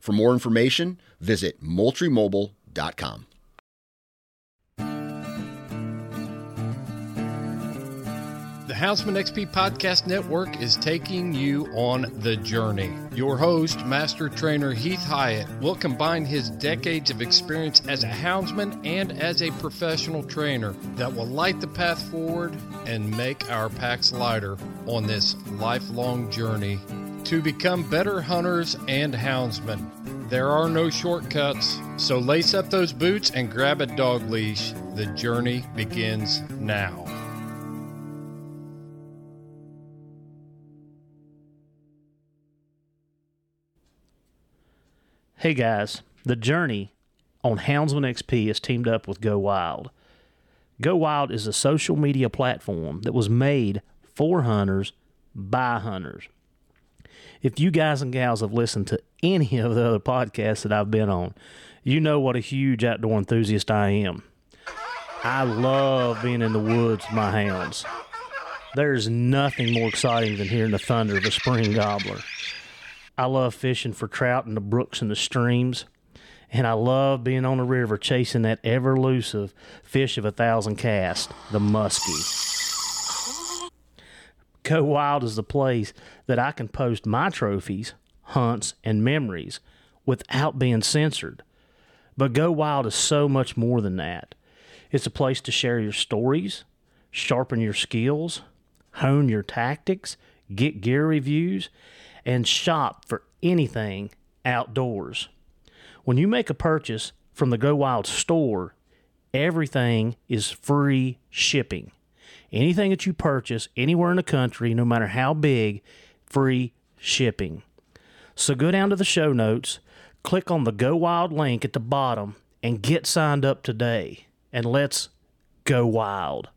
For more information, visit moultriemobile.com. The Houndsman XP Podcast Network is taking you on the journey. Your host, Master Trainer Heath Hyatt, will combine his decades of experience as a houndsman and as a professional trainer that will light the path forward and make our packs lighter on this lifelong journey to become better hunters and houndsmen. There are no shortcuts, so lace up those boots and grab a dog leash. The journey begins now. Hey guys, the journey on Houndsman XP is teamed up with Go Wild. Go Wild is a social media platform that was made for hunters by hunters. If you guys and gals have listened to any of the other podcasts that I've been on, you know what a huge outdoor enthusiast I am. I love being in the woods with my hounds. There's nothing more exciting than hearing the thunder of a spring gobbler. I love fishing for trout in the brooks and the streams. And I love being on the river chasing that ever elusive fish of a thousand casts, the muskie. Go Wild is the place that I can post my trophies, hunts, and memories without being censored. But Go Wild is so much more than that. It's a place to share your stories, sharpen your skills, hone your tactics, get gear reviews, and shop for anything outdoors. When you make a purchase from the Go Wild store, everything is free shipping. Anything that you purchase anywhere in the country, no matter how big, free shipping. So go down to the show notes, click on the Go Wild link at the bottom, and get signed up today. And let's go wild.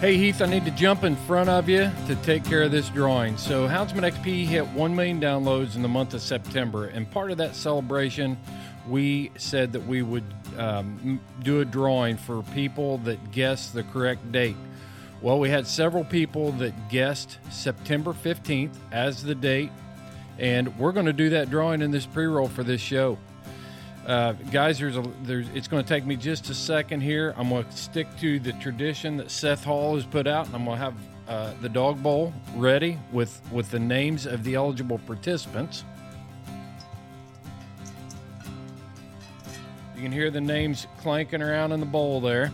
Hey Heath, I need to jump in front of you to take care of this drawing. So, Houndsman XP hit 1 million downloads in the month of September, and part of that celebration, we said that we would um, do a drawing for people that guess the correct date. Well, we had several people that guessed September 15th as the date, and we're going to do that drawing in this pre roll for this show. Uh, guys, there's a there's. It's going to take me just a second here. I'm going to stick to the tradition that Seth Hall has put out, and I'm going to have uh, the dog bowl ready with with the names of the eligible participants. You can hear the names clanking around in the bowl there.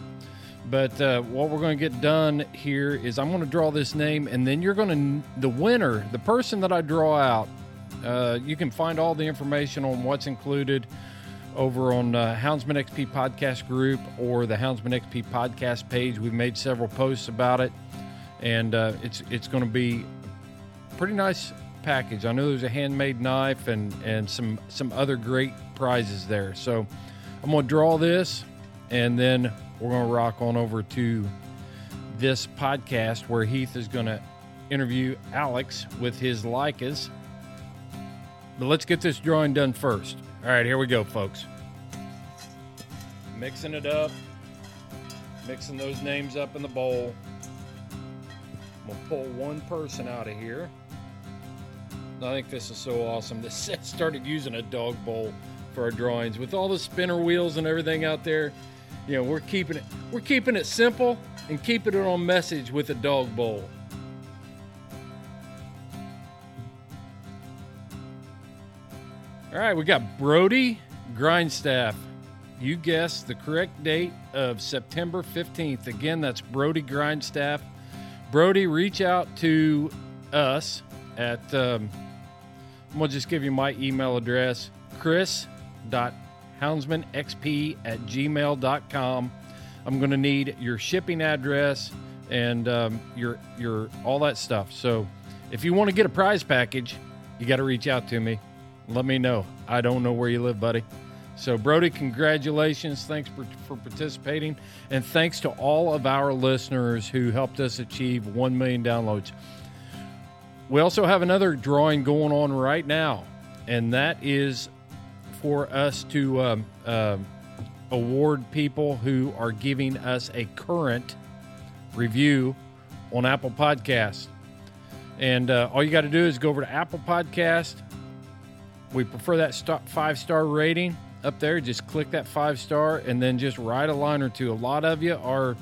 But uh, what we're going to get done here is I'm going to draw this name, and then you're going to the winner, the person that I draw out. Uh, you can find all the information on what's included over on uh, Houndsman XP podcast group or the Houndsman XP podcast page. We've made several posts about it, and uh, it's it's going to be pretty nice package. I know there's a handmade knife and and some some other great prizes there. So I'm going to draw this, and then we're going to rock on over to this podcast where Heath is going to interview Alex with his Laikas. But let's get this drawing done first. All right, here we go, folks. Mixing it up, mixing those names up in the bowl. I'm gonna pull one person out of here. I think this is so awesome. This set started using a dog bowl for our drawings with all the spinner wheels and everything out there. You know, we're keeping it we're keeping it simple and keeping it on message with a dog bowl. All right, we got Brody Grindstaff. You guessed the correct date of September 15th. Again, that's Brody Grindstaff. Brody, reach out to us at, um, I'm going to just give you my email address, chris.houndsmanxp at gmail.com. I'm going to need your shipping address and um, your, your, all that stuff. So if you want to get a prize package, you got to reach out to me. Let me know. I don't know where you live, buddy. So, Brody, congratulations. Thanks for, for participating. And thanks to all of our listeners who helped us achieve 1 million downloads. We also have another drawing going on right now, and that is for us to um, uh, award people who are giving us a current review on Apple Podcast. And uh, all you got to do is go over to Apple Podcast. We prefer that five star rating up there. Just click that five star and then just write a line or two. A lot of you are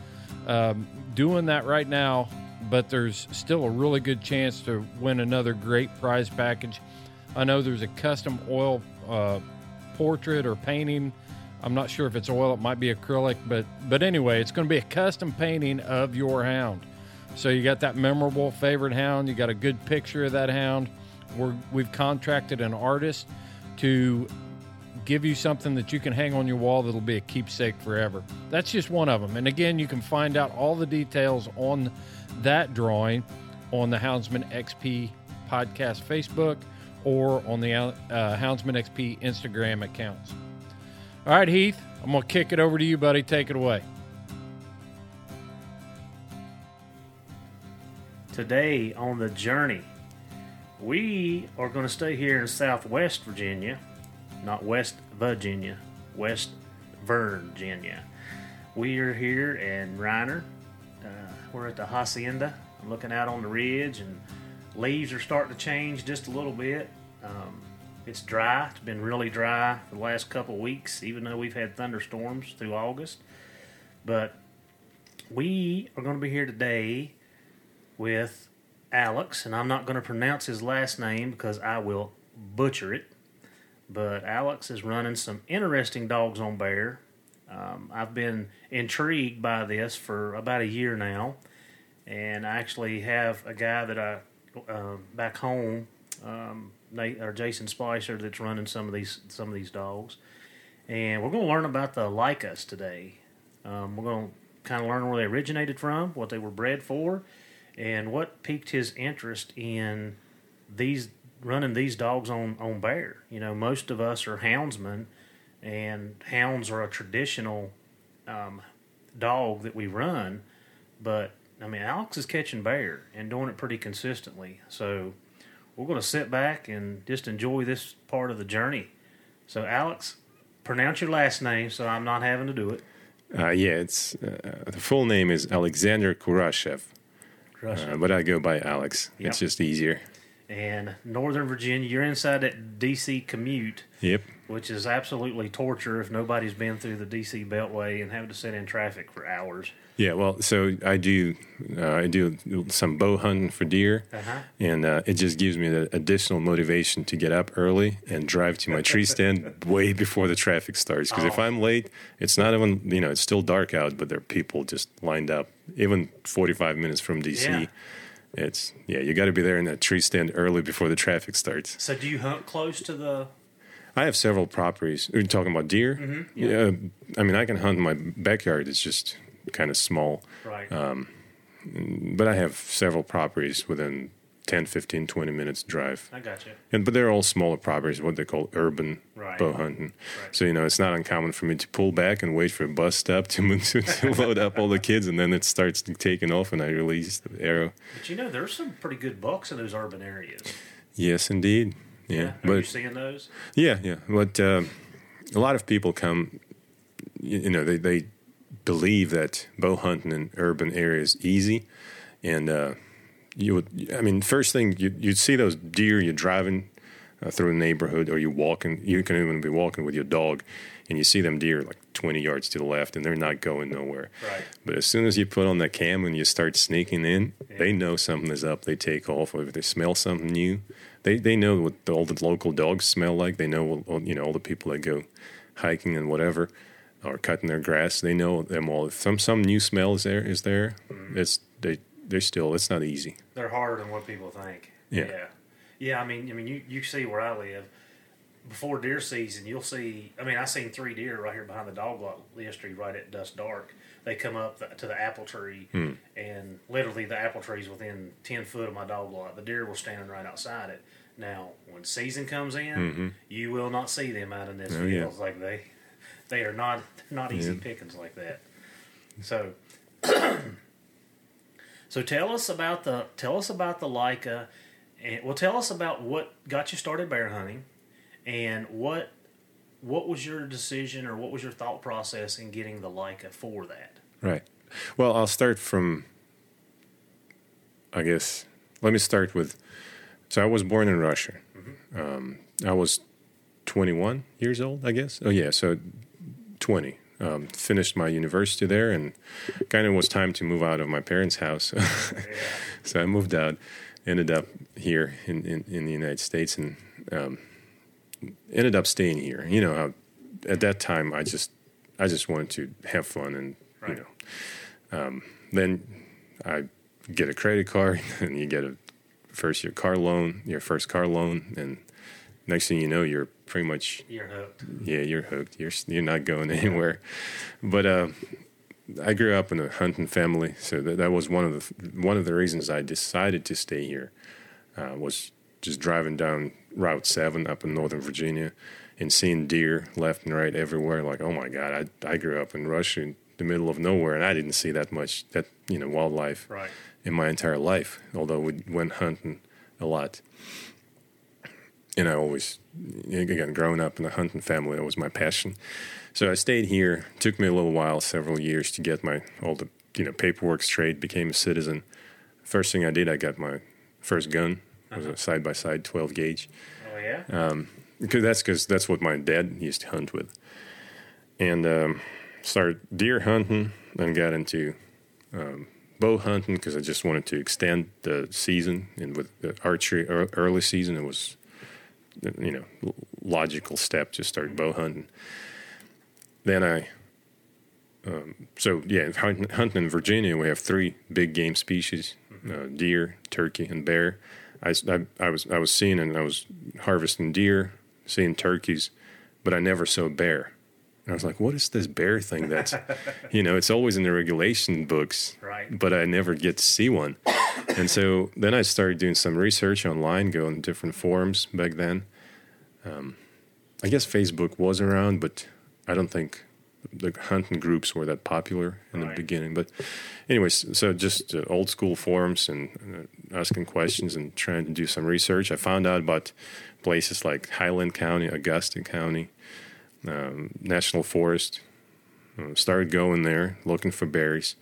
um, doing that right now, but there's still a really good chance to win another great prize package. I know there's a custom oil uh, portrait or painting. I'm not sure if it's oil, it might be acrylic, but but anyway, it's going to be a custom painting of your hound. So you got that memorable favorite hound, you got a good picture of that hound. We're, we've contracted an artist to give you something that you can hang on your wall that'll be a keepsake forever. That's just one of them. And again, you can find out all the details on that drawing on the Houndsman XP podcast Facebook or on the uh, Houndsman XP Instagram accounts. All right, Heath, I'm going to kick it over to you, buddy. Take it away. Today on the journey, we are going to stay here in Southwest Virginia not West Virginia, West Virginia. We are here in Reiner. Uh, we're at the hacienda. I'm looking out on the ridge, and leaves are starting to change just a little bit. Um, it's dry. It's been really dry the last couple weeks, even though we've had thunderstorms through August. But we are going to be here today with Alex, and I'm not going to pronounce his last name because I will butcher it but Alex is running some interesting dogs on bear. Um, I've been intrigued by this for about a year now, and I actually have a guy that I uh, back home, um, Nate, or Jason Spicer, that's running some of these some of these dogs, and we're going to learn about the Laikas today. Um, we're going to kind of learn where they originated from, what they were bred for, and what piqued his interest in these running these dogs on on bear. You know, most of us are houndsmen, and hounds are a traditional um, dog that we run. But I mean, Alex is catching bear and doing it pretty consistently. So we're going to sit back and just enjoy this part of the journey. So, Alex, pronounce your last name so I'm not having to do it. Uh, yeah, it's uh, the full name is Alexander Kurashev, uh, but I go by Alex. Yep. It's just easier and Northern Virginia. You're inside that DC commute. Yep. Which is absolutely torture if nobody's been through the DC Beltway and having to sit in traffic for hours. Yeah, well, so I do uh, I do some bow hunting for deer, uh-huh. and uh, it just gives me the additional motivation to get up early and drive to my tree stand way before the traffic starts. Because oh. if I'm late, it's not even you know it's still dark out, but there are people just lined up, even 45 minutes from DC. Yeah it's yeah, you got to be there in that tree stand early before the traffic starts. So, do you hunt close to the? I have several properties. Are talking about deer? Mm-hmm. Yeah. yeah. I mean, I can hunt in my backyard. It's just kind of small. Right. Um, but I have several properties within 10, 15, 20 minutes drive. I got you. And but they're all smaller properties, what they call urban right. bow hunting. Right. So you know, it's not uncommon for me to pull back and wait for a bus stop to, to, to load up all the kids, and then it starts taking off, and I release the arrow. But you know, there's some pretty good bucks in those urban areas. Yes, indeed. Yeah, yeah. Are but, you seeing those? Yeah, yeah. But uh, a lot of people come. You know, they they believe that bow hunting in urban areas is easy, and uh, you would, I mean, first thing you, you'd see those deer, you're driving uh, through a neighborhood or you're walking, you can even be walking with your dog and you see them deer like 20 yards to the left and they're not going nowhere. Right. But as soon as you put on that cam and you start sneaking in, they know something is up. They take off. Or if they smell something new, they, they know what all the local dogs smell like. They know, all- you know, all the people that go hiking and whatever or cutting their grass. They know them all. If some, some new smell is there, is there, it's, they, they're still, it's not easy. They're harder than what people think. Yeah. yeah, Yeah, I mean, I mean, you, you see where I live. Before deer season, you'll see. I mean, I seen three deer right here behind the dog lot yesterday, right at dusk dark. They come up the, to the apple tree, hmm. and literally the apple tree's within ten foot of my dog lot. The deer were standing right outside it. Now, when season comes in, mm-hmm. you will not see them out in this Oh, field. yeah. Like they, they are not not easy Yeah. pickings like that. So, so tell us about the tell us about the Laika, and well, tell us about what got you started bear hunting, and what what was your decision or what was your thought process in getting the Laika for that? Right. Well, I'll start from, I guess, let me start with. So I was born in Russia. Um, I was 21 years old, I guess. Oh, yeah. So 20. Um, finished my university there and kind of was time to move out of my parents' house. so I moved out, ended up here in, in, in the United States and um, ended up staying here. You know, at that time I just I just wanted to have fun and Right. you know um, then I get a credit card and you get a first your car loan, your first car loan, and next thing you know you're pretty much You're hooked. yeah you're hooked. You're you're not going anywhere. But uh, I grew up in a hunting family, so that, that was one of the one of the reasons I decided to stay here. Uh, was just driving down Route Seven up in Northern Virginia and seeing deer left and right everywhere. Like, oh my God, I I grew up in Russia in the middle of nowhere, and I didn't see that much that you know wildlife Right. in my entire life. Although we went hunting a lot, and I always again growing up in a hunting family, that was my passion. So I stayed here. Took me a little while, several years, to get my all the you know paperwork straight. Became a citizen. First thing I did, I got my first gun. It was a side by side 12 gauge Oh yeah. Uh, because that's because that's what my dad used to hunt with, and um, started deer hunting. Then got into um, bow hunting because I just wanted to extend the season. And with the archery early season, it was you know logical step to start bow hunting. Then I. Um, so yeah, hunting, in Virginia, we have three big game species: uh, deer, turkey, and bear. I, I- I was I was seeing and I was harvesting deer, seeing turkeys, but I never saw bear. And I was like, "What is this bear thing?" That's, you know, it's always in the regulation books, Right. But I never get to see one. and so then I started doing some research online, going to different forums back then. Um, I guess Facebook was around, but I don't think the hunting groups were that popular in the beginning. But, anyways, so just uh, old school forums and uh, asking questions and trying to do some research. I found out about places like Highland County, Augusta County, um, National Forest. Uh, started going there looking for berries.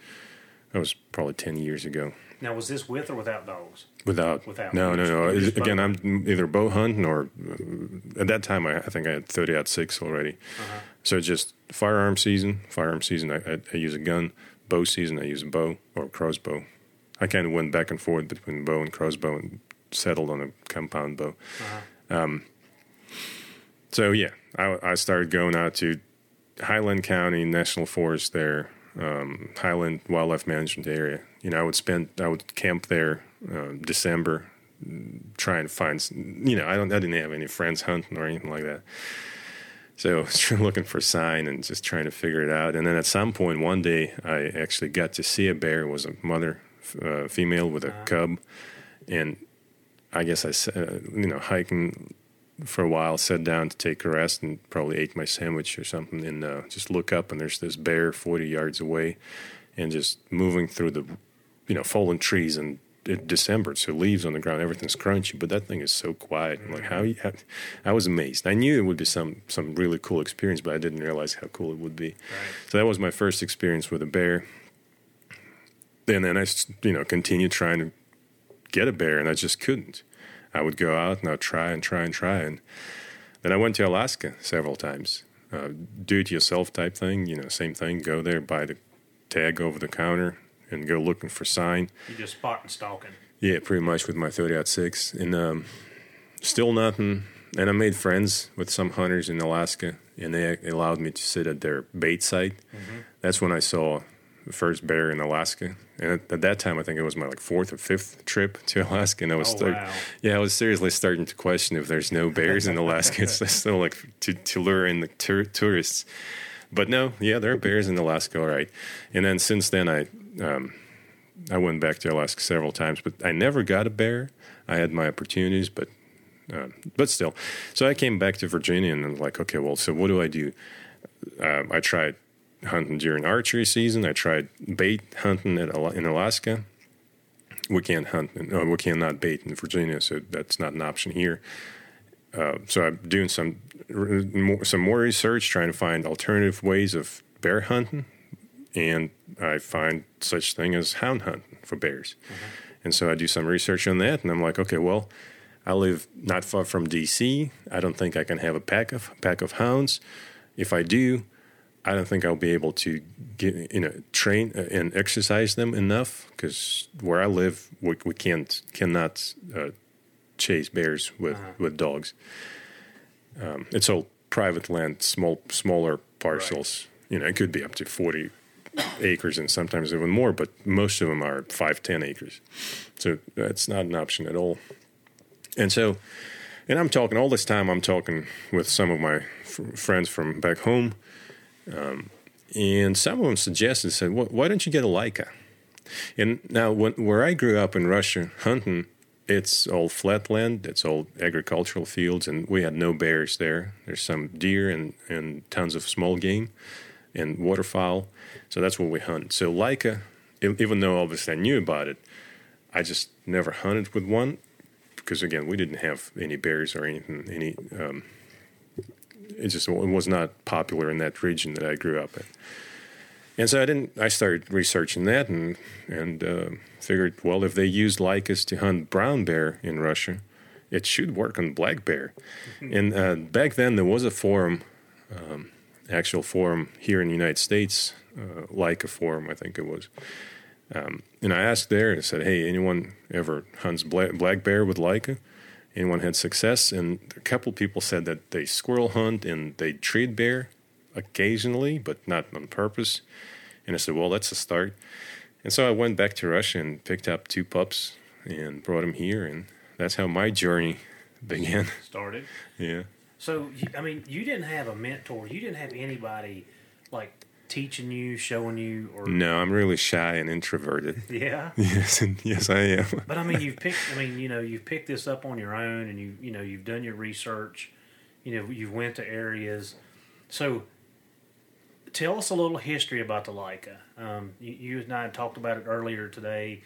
That was probably ten years ago. Now was this with or without dogs? Without, Without. no, no, no. Again, I'm either bow hunting or uh, at that time I, I think I had thirty aught six already. Uh-huh. So just firearm season, firearm season. I, I, I use a gun. Bow season, I use a bow or crossbow. I kind of went back and forth between bow and crossbow and settled on a compound bow. Um, so yeah, I, I started going out to Highland County National Forest there, um, Highland Wildlife Management Area. You know, I would spend, I would camp there uh, December, trying to find, you know, I don't, I didn't have any friends hunting or anything like that. So looking for a sign and just trying to figure it out. And then at some point one day, I actually got to see a bear. It was a mother uh, female with a cub, and I guess I uh, you know, hiking for a while, sat down to take a rest, and probably ate my sandwich or something, and uh, just look up, and there's this bear 40 yards away, and just moving through the, you know, fallen trees and. It December, so leaves on the ground, everything's crunchy, but that thing is so quiet. I'm like, how, you, how? I was amazed. I knew it would be some some really cool experience, but I didn't realize how cool it would be. So that was my first experience with a bear. And then I, you know, continued trying to get a bear, and I just couldn't. I would go out and I'd try and try and try, and then I went to Alaska several times. Uh, do it yourself type thing, you know, same thing. Go there, buy the tag over the counter, and go looking for sign. You just spot and stalking. Yeah, pretty much with my 30 aught six, and um, still nothing. And I made friends with some hunters in Alaska, and they allowed me to sit at their bait site. Mm-hmm. That's when I saw the first bear in Alaska. And at, at that time, I think it was my like fourth or fifth trip to Alaska, and I was Oh, start- wow. yeah, I was seriously starting to question if there's no bears in Alaska. it's still like to, to lure in the tour tourists. But no, yeah, there are bears in Alaska, all right. And then since then, I um, I went back to Alaska several times, but I never got a bear. I had my opportunities, but uh, but still. So I came back to Virginia and I'm like, okay, well, so what do I do? Um, I tried hunting during archery season. I tried bait hunting at, in Alaska. We can't hunt, uh, we cannot bait in Virginia, so that's not an option here. Uh, so I'm doing some more, some more research, trying to find alternative ways of bear hunting, and I find such thing as hound hunting for bears. And so I do some research on that, and I'm like, okay, well, I live not far from DC. I don't think I can have a pack of pack of hounds. If I do, I don't think I'll be able to get you know train uh, and exercise them enough because where I live, we, we can't cannot uh, chase bears with with dogs. Um, it's all private land, small smaller parcels. You know, it could be up to forty acres and sometimes even more, but most of them are five, ten acres. So that's not an option at all. And so, and I'm talking all this time. I'm talking with some of my f- friends from back home, um, and some of them suggested, said, "Why don't you get a Laika?" And now, when, where I grew up in Russia, hunting, it's all flatland, it's all agricultural fields, and we had no bears there. There's some deer and, and tons of small game and waterfowl. So that's what we hunt. So Laika, even though obviously I knew about it, I just never hunted with one because again we didn't have any bears or anything. Any um, it just it was not popular in that region that I grew up in. And so I didn't. I started researching that and and uh, figured, well, if they used Laikas to hunt brown bear in Russia, it should work on black bear. and uh, back then there was a forum, um, actual forum here in the United States, uh, Laika forum, I think it was. Um, and I asked there and said, hey, anyone ever hunts black, black bear with Laika? Anyone had success? And a couple people said that they squirrel hunt and they trade bear occasionally, but not on purpose. And I said, well, that's a start. And so I went back to Russia and picked up two pups and brought them here. And that's how my journey began. Started. yeah. So, I mean, you didn't have a mentor. You didn't have anybody like teaching you, showing you, or No, I'm really shy and introverted. yeah. Yes, and yes, I am. But I mean, you've picked. I mean, you know, you've picked this up on your own, and you, you know, you've done your research. You know, you've went to areas. So, tell us a little history about the Laika. Um, you, you and I talked about it earlier today.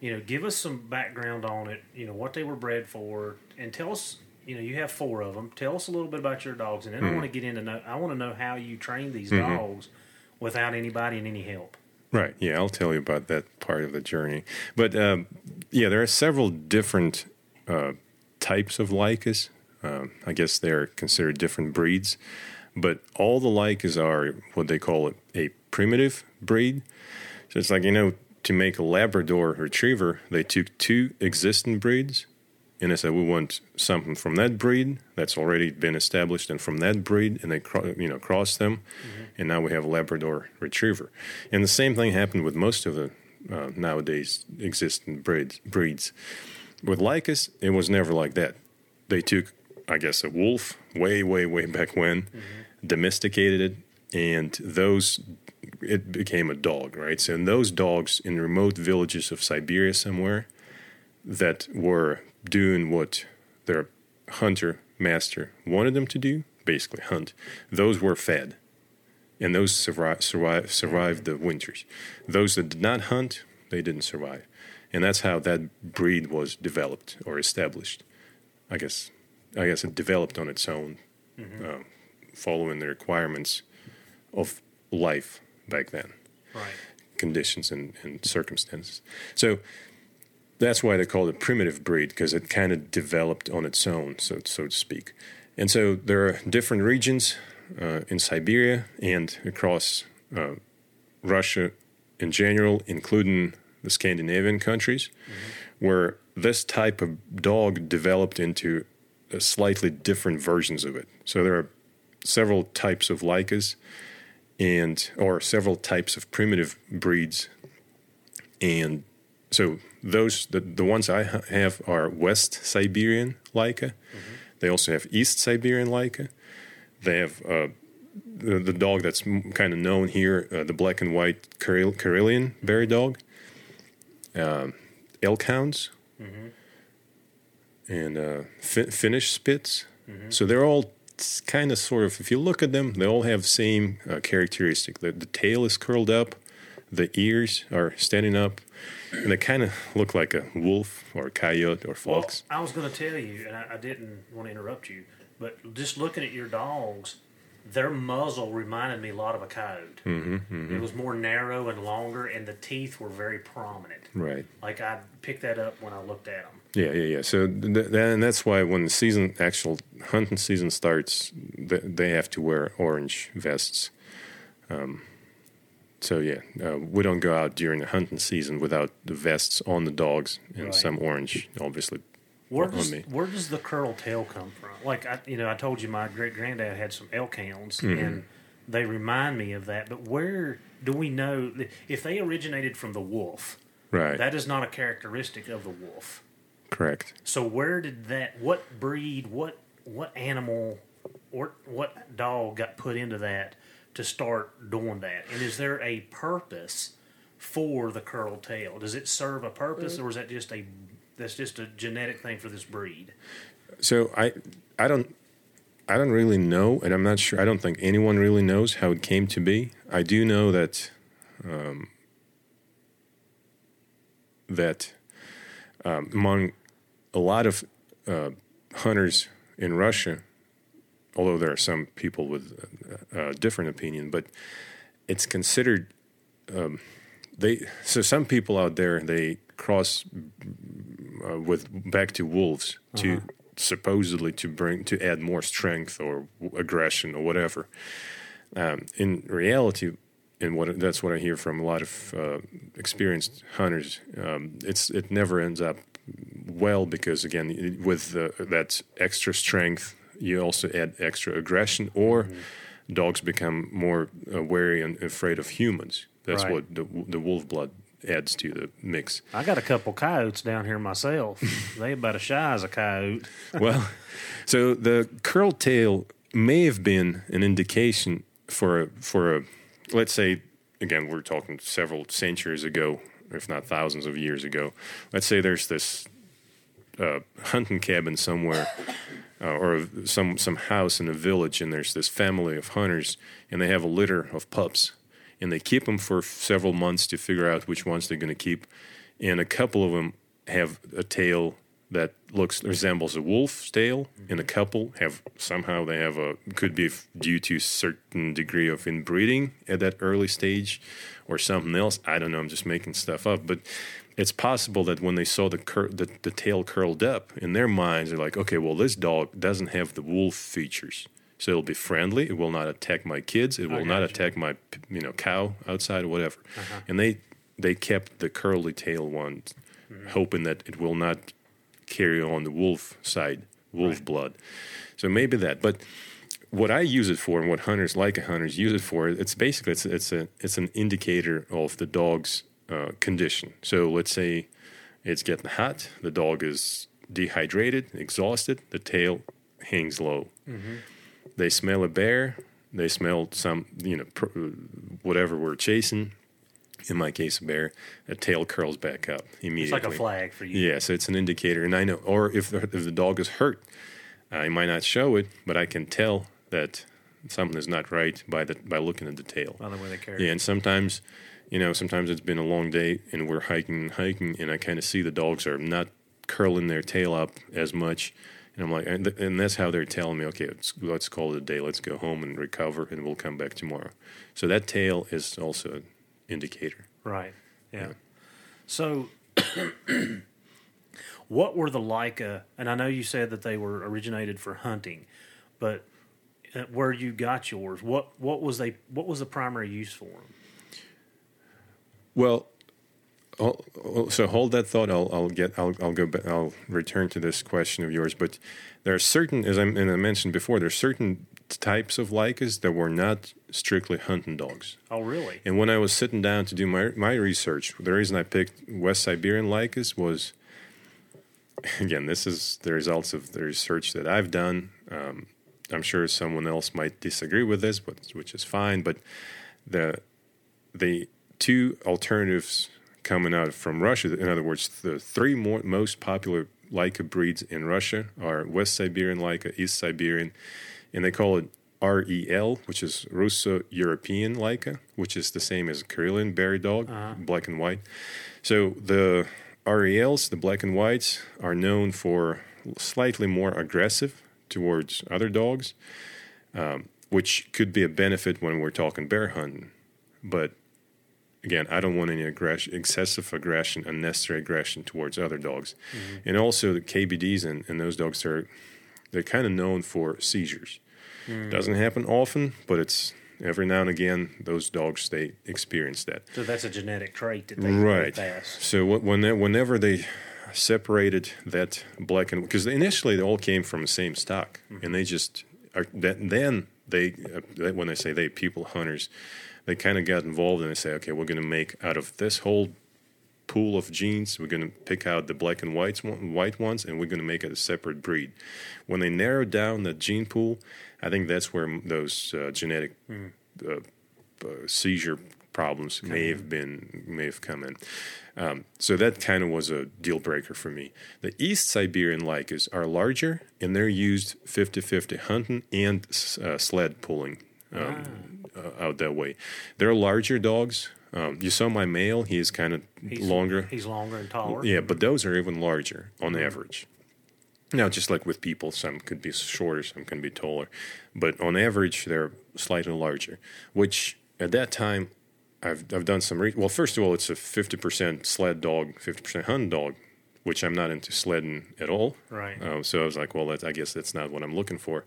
You know, give us some background on it. You know, what they were bred for, and tell us. You know, you have four of them. Tell us a little bit about your dogs, and then I want to get into. Know, I want to know how you train these dogs without anybody and any help. Right. Yeah, I'll tell you about that part of the journey. But um, yeah, there are several different uh, types of Laikas. Um, I guess they're considered different breeds, but all the Laikas are what they call it a primitive breed. So it's like you know, to make a Labrador Retriever, they took two existing breeds, and they said we want something from that breed that's already been established, and from that breed, and they cro- you know crossed them, and now we have a Labrador Retriever. And the same thing happened with most of the uh, nowadays existing breeds. Breeds with Laikas, it was never like that. They took, I guess, a wolf way, way, way back when, domesticated it, and those it became a dog, right? So, and those dogs in remote villages of Siberia somewhere that were doing what their hunter master wanted them to do, basically hunt, those were fed. And those survived, survived, survived the winters. Those that did not hunt, they didn't survive. And that's how that breed was developed or established. I guess, I guess it developed on its own, um, following the requirements of life back then Right. conditions and, and circumstances. So that's why they call it primitive breed because it kind of developed on its own, so so to speak. And so there are different regions uh, in Siberia and across uh, Russia in general, including the Scandinavian countries, where this type of dog developed into slightly different versions of it. So there are several types of Laikas and or several types of primitive breeds and so those the, the ones I ha- have are West Siberian Laika. They also have East Siberian Laika. They have uh, the, the dog that's kind of known here, uh, the black and white Karel- Karelian bear dog, um, elk hounds, and uh, fi- Finnish Spitz. So they're all kind of sort of, if you look at them, they all have same uh, characteristic. The, the tail is curled up, the ears are standing up, and they kind of look like a wolf or a coyote or Well, fox. I was going to tell you, and I, I didn't want to interrupt you, but just looking at your dogs, their muzzle reminded me a lot of a coyote. Mm-hmm, It was more narrow and longer, and the teeth were very prominent. right. Like I picked that up when I looked at them. Yeah, yeah, yeah. So th- then that's why when the season, actual hunting season starts, th- they have to wear orange vests. Um, so yeah, uh, we don't go out during the hunting season without the vests on the dogs and Right. some orange, obviously. Where does where does the curl tail come from? Like I, you know, I told you my great granddad had some elk hounds, Mm-hmm. and they remind me of that. But where do we know if they originated from the wolf? Right. That is not a characteristic of the wolf. Correct. So where did that? What breed? What what animal? Or what dog got put into that to start doing that? And is there a purpose for the curled tail? Does it serve a purpose, or is that just a that's just a genetic thing for this breed? So I, I don't, I don't really know, and I'm not sure. I don't think anyone really knows how it came to be. I do know that, um, that um, among a lot of uh, hunters in Russia, although there are some people with a, a different opinion, but it's considered. Um, they so some people out there they cross uh, with back to wolves to supposedly to bring to add more strength or aggression or whatever. Um, in reality, and what that's what I hear from a lot of uh, experienced hunters. Um, it's it never ends up well because again with the, that extra strength, you also add extra aggression, or dogs become more uh, wary and afraid of humans. That's Right. what the the wolf blood adds to the mix. I got a couple coyotes down here myself. they about as shy as a coyote. well, so the curl tail may have been an indication for a, for a let's say again we're talking several centuries ago, if not thousands of years ago. Let's say there's this uh, hunting cabin somewhere. Uh, or some some house in a village, and there's this family of hunters, and they have a litter of pups, and they keep them for several months to figure out which ones they're going to keep, and a couple of them have a tail that looks resembles a wolf's tail, and a couple have somehow they have a could be due to certain degree of inbreeding at that early stage, or something else. I don't know. I'm just making stuff up, but it's possible that when they saw the, cur- the the tail curled up in their minds, they're like, okay, well, this dog doesn't have the wolf features. So it'll be friendly. It will not attack my kids. It will not gotcha. attack my, you know, cow outside or whatever. Uh-huh. And they they kept the curly tail one, mm-hmm. hoping that it will not carry on the wolf side, wolf blood. So maybe that. But what I use it for, and what hunters like hunters use it for, it's basically it's it's a it's an indicator of the dog's uh, condition. So let's say it's getting hot, the dog is dehydrated, exhausted, the tail hangs low. They smell a bear, they smell some you know pr- whatever we're chasing. In my case, a bear, a tail curls back up immediately. It's like a flag for you. Yeah, so it's an indicator, and I know. Or if the, if the dog is hurt, I might not show it, but I can tell that something is not right by the by looking at the tail. By the way they carry. Yeah, and sometimes, you know, sometimes it's been a long day and we're hiking and hiking, and I kind of see the dogs are not curling their tail up as much, and I'm like, and, th- and that's how they're telling me, okay, let's, let's call it a day, let's go home and recover, and we'll come back tomorrow. So that tail is also an indicator. Right. Yeah. So What were the Laika? And I know you said that they were originated for hunting, but uh, where you got yours, what what was they? What was the primary use for them? Well, so hold that thought. I'll, I'll get. I'll, I'll go. Back, I'll return to this question of yours. But there are certain, as I, and I mentioned before, there are certain types of Laikas that were not strictly hunting dogs. Oh, really? And when I was sitting down to do my my research, the reason I picked West Siberian Laikas was, again, this is the results of the research that I've done. Um, I'm sure someone else might disagree with this, but which is fine. But the the two alternatives coming out from Russia, in other words, the three more, most popular Laika breeds in Russia are West Siberian Laika, East Siberian, and they call it REL, which is Russo European Laika, which is the same as Karelian Bear Dog, black and white. So the RELs, the black and whites, are known for slightly more aggressive towards other dogs, um, which could be a benefit when we're talking bear hunting. But again, I don't want any aggression, excessive aggression, unnecessary aggression towards other dogs. Mm-hmm. And also, the KBDs and, and those dogs are they're kind of known for seizures. Mm. Doesn't happen often, but it's every now and again those dogs they experience that. So that's a genetic trait that they Right. pass. So wh- when whenever they separated that black and because initially they all came from the same stock, mm-hmm. and they just uh, are that then they uh, when I say they people hunters, they kind of got involved and they say, okay, we're going to make out of this whole pool of genes, we're going to pick out the black and whites one- white ones, and we're going to make it a separate breed. When they narrowed down that gene pool, I think that's where those uh, genetic uh, uh, seizure problems may have been may have come in. Um, so that kind of was a deal breaker for me. The East Siberian Laikas are larger and they're used 50-50 hunting and uh, sled pulling um, uh, out that way. They're larger dogs. Um, you saw my male; he is kind of longer. He's longer and taller. Yeah, but those are even larger on average. Now, just like with people, some could be shorter, some can be taller, but on average, they're slightly larger. Which at that time, I've I've done some. Re- well, first of all, it's a fifty percent sled dog, fifty percent hunt dog, which I'm not into sledding at all. Right. Uh, so I was like, well, that, I guess that's not what I'm looking for.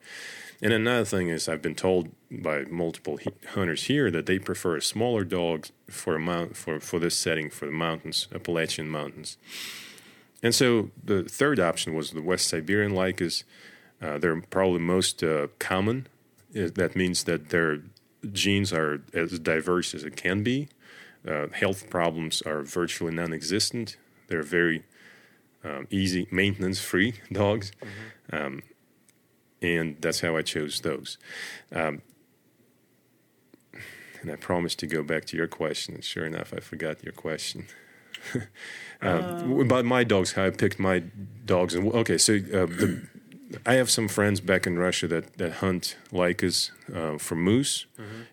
And another thing is, I've been told by multiple he- hunters here that they prefer a smaller dog for a mount for for this setting for the mountains, Appalachian mountains. And so the third option was the West Siberian Laikas. Uh, they're probably most uh, common. Uh, That means that their genes are as diverse as it can be. Uh, health problems are virtually non-existent. They're very um, easy, maintenance-free dogs, um, and that's how I chose those. Um, and I promised to go back to your question, and sure enough, I forgot your question. Um, about my dogs, how I picked my dogs, and okay, so uh, the, I have some friends back in Russia that that hunt Laikas uh, for moose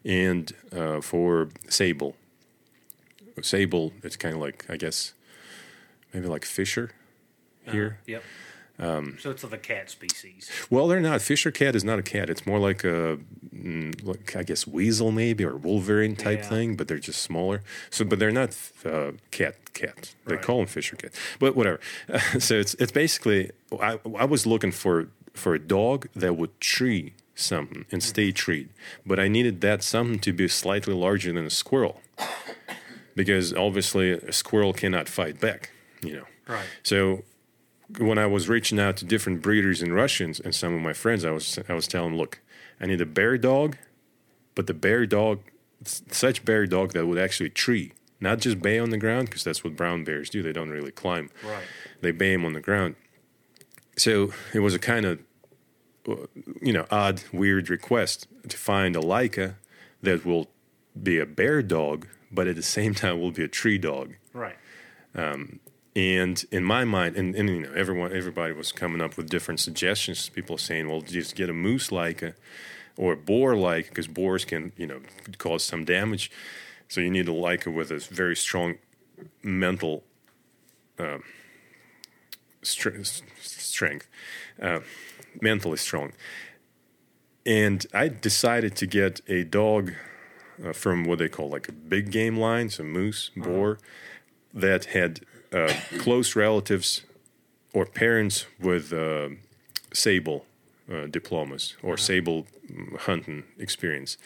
and uh, for sable. Sable, it's kind of like I guess maybe like fisher here. Yep. Um, so it's of a cat species. Well, they're not. Fisher cat is not a cat. It's more like a, mm, like I guess weasel maybe or Wolverine type Yeah. thing, but they're just smaller. So, but they're not uh, cat cat. They Right. call them Fisher cat, but whatever. so it's it's basically I I was looking for for a dog that would tree something and stay treed, but I needed that something to be slightly larger than a squirrel, because obviously a squirrel cannot fight back. You know. Right. So when I was reaching out to different breeders and Russians and some of my friends, I was I was telling them, look, I need a bear dog, but the bear dog, such bear dog that would actually tree, not just bay on the ground, because that's what brown bears do. They don't really climb. Right. They bay them on the ground. So it was a kind of, you know, odd, weird request to find a Laika that will be a bear dog, but at the same time will be a tree dog. Right. Um, And in my mind, and, and you know, everyone, everybody was coming up with different suggestions. People saying, "Well, just get a moose Laika, or a boar like, because boars can, you know, cause some damage. So you need a Laika with a very strong mental uh, stre- strength, uh, mentally strong." And I decided to get a dog uh, from what they call like a big game line, so moose, boar, that had uh, close relatives or parents with uh, sable uh, diplomas or sable mm, hunting experience.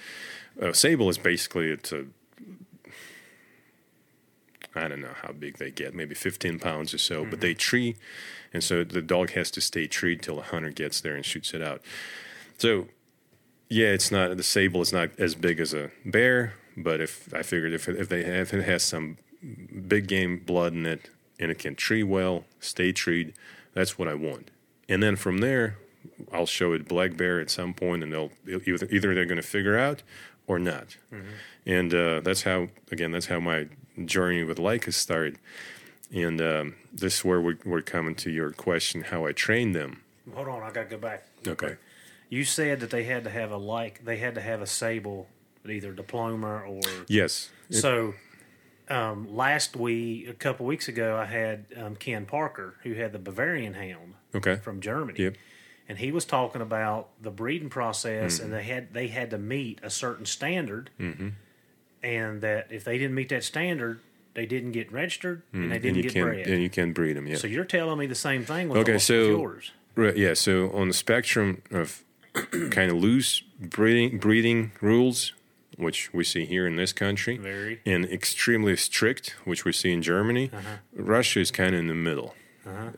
Uh, sable is basically it's a I don't know how big they get, maybe 15 pounds or so, but they tree, and so the dog has to stay treed till a hunter gets there and shoots it out. So, yeah, it's not the sable is not as big as a bear, but if I figured if if they have if it has some big game blood in it and it can tree well, stay treed, that's what I want. And then from there, I'll show it black bear at some point, and they'll either either they're going to figure out or not. And uh, that's how again that's how my journey with Laika started. And um, this is where we're, we're coming to your question: how I trained them. Hold on, I got to go back. Okay. You said that they had to have a like they had to have a sable, either diploma or Yes. so. Um, last week, a couple weeks ago, I had um, Ken Parker, who had the Bavarian Hound Okay. from Germany, Yep. and he was talking about the breeding process, Mm-hmm. and they had they had to meet a certain standard, Mm-hmm. and that if they didn't meet that standard, they didn't get registered and they didn't and you get can bred. and you can breed them. Yeah. So you're telling me the same thing with, Okay, the, so- yours? Right, yeah. So on the spectrum of kind of loose breeding breeding rules, which we see here in this country, Very. and extremely strict, which we see in Germany, Russia is kind of in the middle.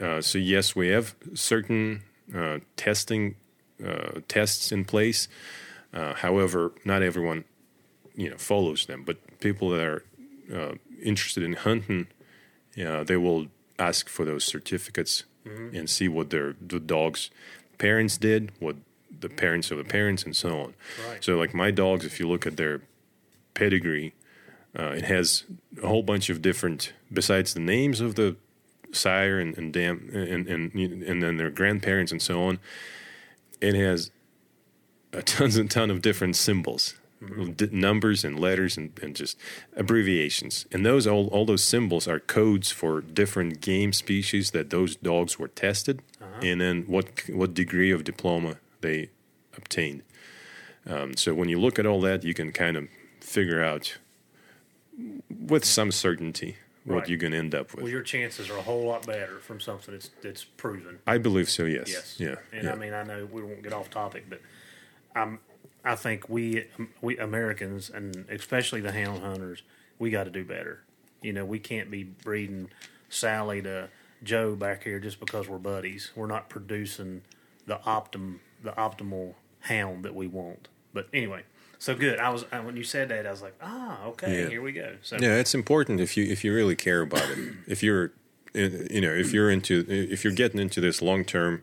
Uh, so yes, we have certain uh, testing uh, tests in place. Uh, however, not everyone, you know, follows them. But people that are uh, interested in hunting, uh, they will ask for those certificates and see what their the dog's parents did, what the parents of the parents, and so on. Right. So, like my dogs, if you look at their pedigree, uh, it has a whole bunch of different. Besides the names of the sire and and dam and and and then their grandparents and so on, it has a tons and ton of different symbols, d- numbers and letters and, and just abbreviations. And those all, all those symbols are codes for different game species that those dogs were tested, and then what what degree of diploma they obtained. Um, so when you look at all that, you can kind of figure out with some certainty what Right. you're going to end up with. Well, your chances are a whole lot better from something that's that's proven. I believe so. Yes. Yes. Yeah. And yeah. I mean, I know we won't get off topic, but I'm, I think we we Americans and especially the hound hunters, we got to do better. You know, we can't be breeding Sally to Joe back here just because we're buddies. We're not producing the optim the optimal hound that we want. But anyway, so good. I was I- when you said that, I was like, ah, okay, Yeah. here we go. So Yeah, it's important if you if you really care about it. If you're, you know, if you're into if you're getting into this long term,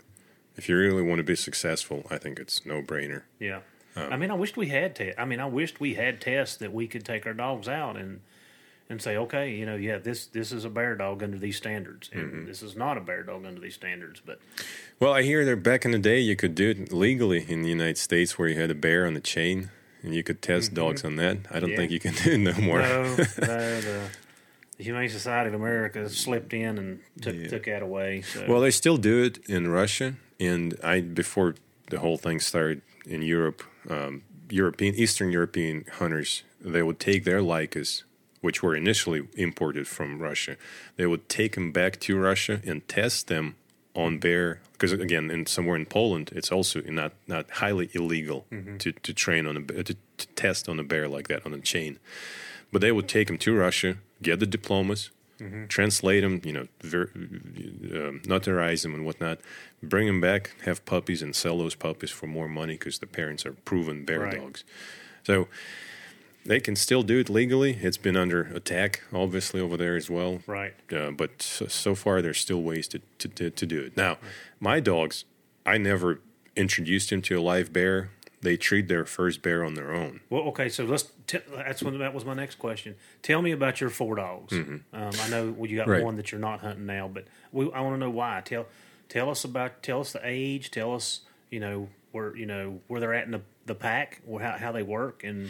if you really want to be successful, I think it's no brainer. Yeah. Um, I mean, I wished we had te- I mean, I wished we had tests that we could take our dogs out and and say, okay, you know, yeah, this this is a bear dog under these standards, and Mm-hmm. this is not a bear dog under these standards. But Well, I hear that back in the day you could do it legally in the United States, where you had a bear on the chain and you could test dogs on that. I don't Yeah. think you can do it no more. no, no, the, the Humane Society of America slipped in and took took that away. So Well, they still do it in Russia, and I before the whole thing started in Europe, um, European Eastern European hunters they would take their Laikas, which were initially imported from Russia, they would take them back to Russia and test them on bear because again, in somewhere in Poland, it's also not not highly illegal to, to train on a to, to test on a bear like that on a chain, but they would take them to Russia, get the diplomas, translate them, you know, ver- um, notarize them and whatnot, bring them back, have puppies, and sell those puppies for more money because the parents are proven bear Right. dogs. So they can still do it legally. It's been under attack, obviously, over there as well. right, Uh, but so, so far, there's still ways to, to, to, to do it. Now, my dogs, I never introduced them to a live bear. They treat their first bear on their own. Well, okay, so let's. T- that's when that was my next question. Tell me about your four dogs. Um, I know well, you got Mm-hmm. Right. one that you're not hunting now, but we, I want to know why. Tell tell us about tell us the age. Tell us you know where you know where they're at in the, the pack, or how, how they work, and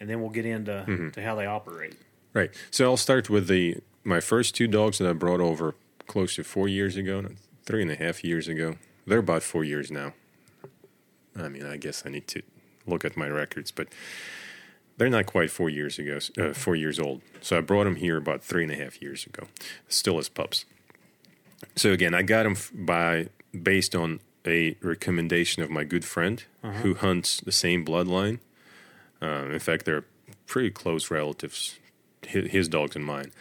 and then we'll get into Mm-hmm. to how they operate. Right. So I'll start with the my first two dogs that I brought over close to four years ago, three and a half years ago. They're about four years now. I mean, I guess I need to look at my records, but they're not quite four years ago, uh, four years old. So I brought them here about three and a half years ago, still as pups. So again, I got them by based on a recommendation of my good friend who hunts the same bloodline. Uh, in fact, they're pretty close relatives, his, his dogs and mine.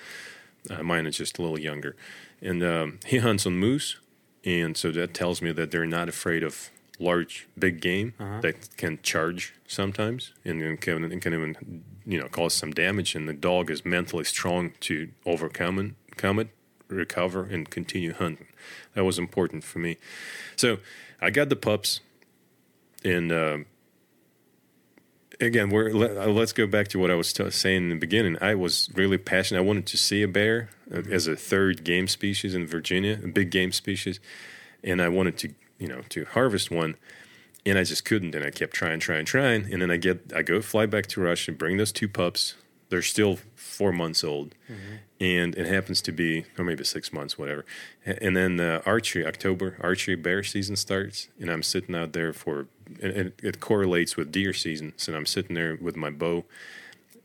Uh, mine is just a little younger, and um, he hunts on moose, and so that tells me that they're not afraid of large, big game that can charge sometimes and then can, and can even you know cause some damage. And the dog is mentally strong to overcome it, come it, recover, and continue hunting. That was important for me. So I got the pups, and. um again, we're, let, uh, let's go back to what I was t- saying in the beginning. I was really passionate. I wanted to see a bear uh, as a third game species in Virginia, a big game species, and I wanted to, you know, to harvest one, and I just couldn't. And I kept trying, trying, trying, and then I get, I go fly back to Russia, bring those two pups. They're still four months old, and it happens to be, or maybe six months, whatever. And then uh, archery, October archery bear season starts, and I'm sitting out there for, and it, it correlates with deer season. So I'm sitting there with my bow.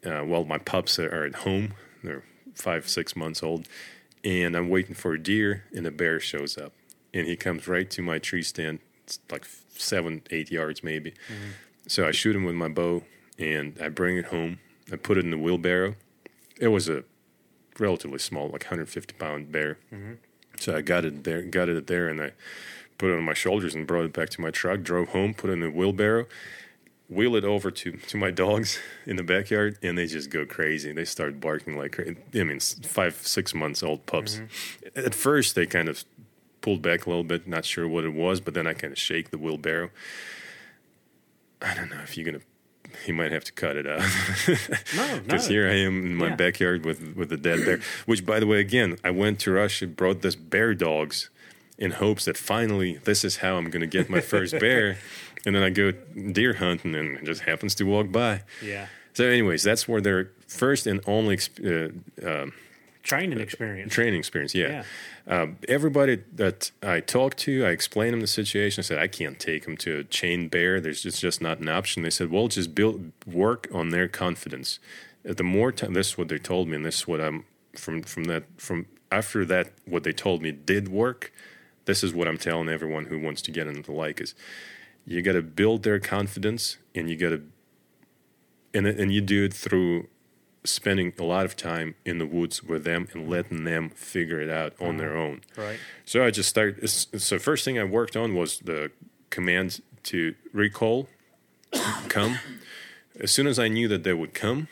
Uh, well, my pups are are at home; they're five, six months old, and I'm waiting for a deer, and a bear shows up, and he comes right to my tree stand, it's like seven, eight yards maybe. So I shoot him with my bow, and I bring it home. I put it in the wheelbarrow. It was a relatively small, like 150 pound bear. Mm-hmm. So I got it there, got it there, and I put it on my shoulders and brought it back to my truck. Drove home, put it in the wheelbarrow, wheel it over to to my dogs in the backyard, and they just go crazy. They start barking like crazy. I mean, five, six months old pups. Mm-hmm. At first, they kind of pulled back a little bit, not sure what it was, but then I kind of shake the wheelbarrow. I don't know if you're gonna. He might have to cut it out. No, Because no. here I am in my Yeah. backyard with with a dead bear. Which, by the way, again, I went to Russia, brought this bear dogs, in hopes that finally this is how I'm going to get my first bear, and then I go deer hunting and it just happens to walk by. Yeah. So, anyways, that's where their first and only uh, um, Training experience. training experience. Yeah. Um, everybody that I talked to, I explained them the situation. I said I can't take them to a chain bear. There's just just not an option. They said, well, just build work on their confidence. Uh, The more time, this is what they told me, and this is what I'm from from that from after that what they told me did work. This is what I'm telling everyone who wants to get into the Laikas you got to build their confidence, and you got to and and you do it through spending a lot of time in the woods with them and letting them figure it out on mm-hmm. their own. Right. So I just started. So first thing I worked on was the command to recall, come. As soon as I knew that they would come,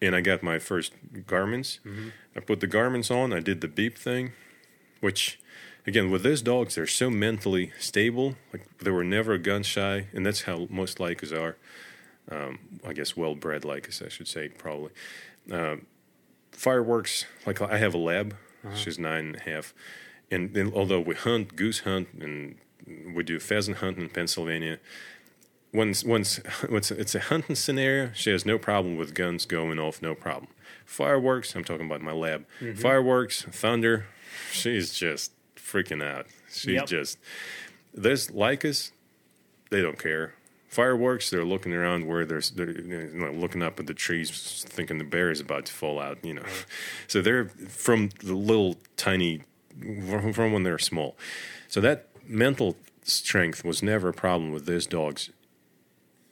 and I got my first Garmins, mm-hmm. I put the Garmins on. I did the beep thing, which, again, with these dogs, they're so mentally stable. Like they were never gun shy, and that's how most Laikas are. Um, I guess well bred Laikas, I should say, probably. Um, fireworks, like I have a lab. She's nine and a half. And then, although we hunt, goose hunt, and we do pheasant hunting in Pennsylvania, once once it's a hunting scenario, she has no problem with guns going off, no problem. Fireworks, I'm talking about my lab. Fireworks, thunder, she's just freaking out. She's Yep. just there's Laikas, they don't care. Fireworks, they're looking around where there's they're you know, looking up at the trees, thinking the bear is about to fall out. You know, so they're from the little tiny from when they're small. So that mental strength was never a problem with these dogs.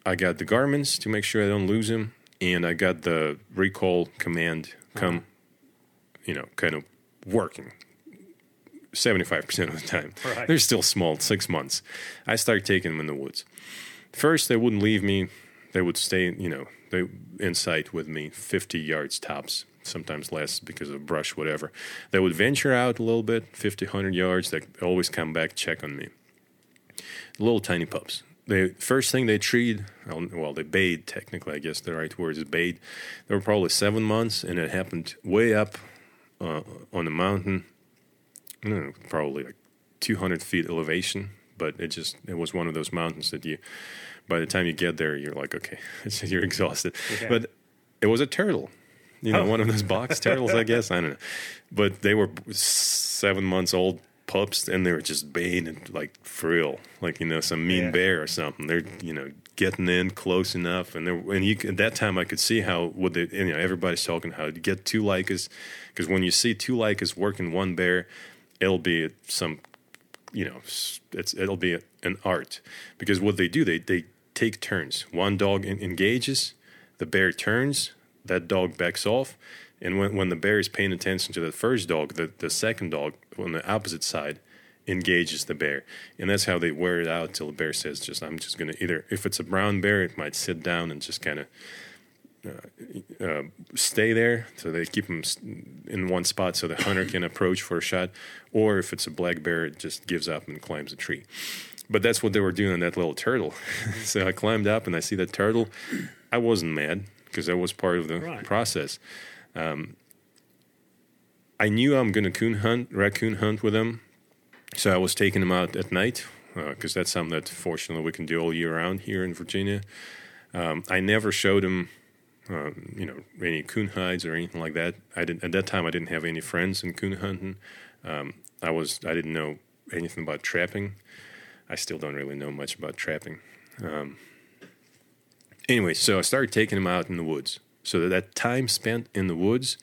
I got the Garmins to make sure I don't lose them, and I got the recall command come, uh-huh. you know, kind of working. 75% of the time. Right. They're still small, six months. I started taking them in the woods. First, they wouldn't leave me. They would stay, you know, they in sight with me, 50 yards tops, sometimes less because of brush, whatever. They would venture out a little bit, 50, 100 yards. They always come back, check on me. Little tiny pups. The first thing they treed, well, they bathed. Technically, I guess the right word is bathed. They were probably seven months, and it happened way up uh, on the mountain. Know, probably like 200 feet elevation, but it just it was one of those mountains that you, by the time you get there, you're like, okay, you're exhausted. Okay. But it was a turtle, you know, Oh. one of those box turtles, I guess. I don't know, but they were seven months old pups, and they were just baying and like for real, like you know, some mean Yeah. bear or something. They're you know getting in close enough, and they and you at that time I could see how would they you know everybody's talking how to get two Laikas because when you see two Laikas working one bear, it'll be some, you know, it's it'll be an art because what they do they they take turns. One dog en- engages, the bear turns, that dog backs off, and when when the bear is paying attention to the first dog, the the second dog on the opposite side engages the bear, and that's how they wear it out till the bear says, "Just I'm just gonna either if it's a brown bear, it might sit down and just kind of." Uh, stay there so they keep them in one spot so the hunter can approach for a shot or if it's a black bear it just gives up and climbs a tree. But that's what they were doing on that little turtle. So i climbed up and i see that turtle. I wasn't mad because that was part of the Right. process. Um, i knew i'm going to coon hunt raccoon hunt with them so i was taking them out at night because that's something that fortunately we can do all year round here in virginia. Um, i never showed them um, you know, any coon hides or anything like that. I didn't at that time. I didn't have any friends in coon hunting. Um, I was I didn't know anything about trapping. I still don't really know much about trapping. Um, anyway, so I started taking them out in the woods. So that, time spent in the woods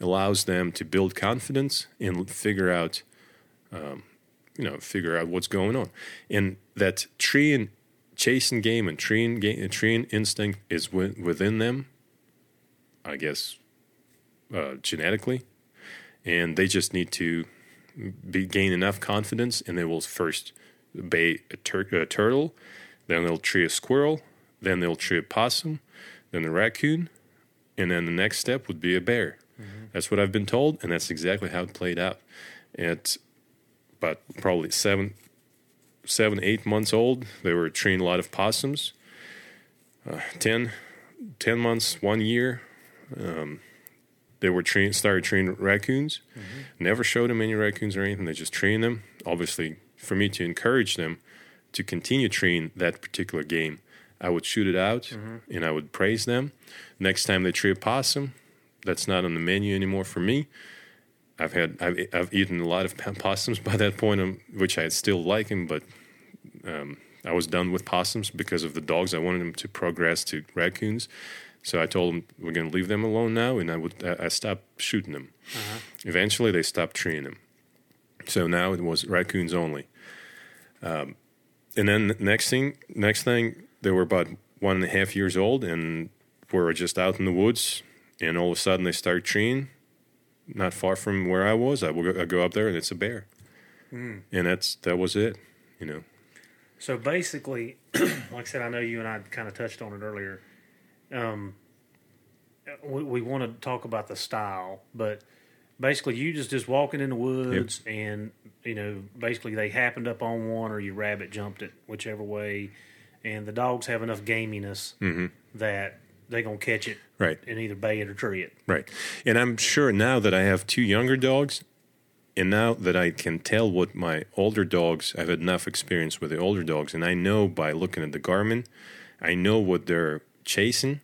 allows them to build confidence and figure out, um, you know, figure out what's going on. And that tree and chasing game and treeing game, treeing instinct is wi- within them. I guess uh, genetically, and they just need to be gain enough confidence, and they will first bait a, tur- a turtle, then they'll tree a squirrel, then they'll tree a possum, then a raccoon, and then the next step would be a bear. That's what I've been told, and that's exactly how it played out. At about probably seven, seven, eight months old, they were treeing a lot of possums. Uh, 10, 10 months, one year, um, they were train started training raccoons. Never showed them any raccoons or anything. They just trained them. Obviously, for me to encourage them to continue training that particular game, I would shoot it out and I would praise them. Next time they tree a possum, that's not on the menu anymore for me. I've had I've, I've eaten a lot of possums by that point, um, which I still like them, but um, I was done with possums because of the dogs. I wanted them to progress to raccoons. So I told them we're going to leave them alone now, and I would I stopped shooting them. Eventually, they stopped treeing them. So now it was raccoons only. Um, and then the next thing, next thing, they were about one and a half years old, and were just out in the woods, and all of a sudden they start treeing. Not far from where I was, I will go, I go up there, and it's a bear, and that's that was it. You know, So basically, like I said, I know you and I kind of touched on it earlier. Um, we, we want to talk about the style, but basically, you just just walking in the woods, and you know, basically they happened up on one, or you rabbit jumped it, whichever way, and the dogs have enough gaminess that they're gonna catch it Right. and either bay it or tree it. Right. And I'm sure now that I have two younger dogs, and now that I can tell what my older dogs, I've had enough experience with the older dogs, and I know by looking at the Garmin, I know what they're chasing.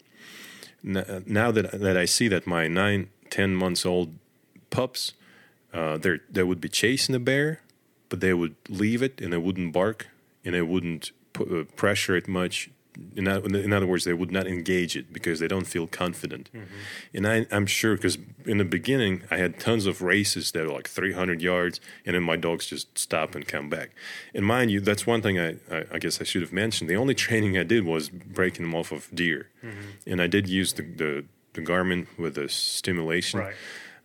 Now that that I see that my nine, ten months old pups, uh, they they would be chasing the bear, but they would leave it and they wouldn't bark and they wouldn't uh, pressure it much. In, in other words, they would not engage it because they don't feel confident. Mm-hmm. And I, I'm sure because in the beginning, I had tons of races that were like 300 yards, and then my dogs just stop and come back. And mind you, that's one thing I, I, I guess I should have mentioned. The only training I did was breaking them off of deer. Mm-hmm. And I did use the, the, the Garmin with the stimulation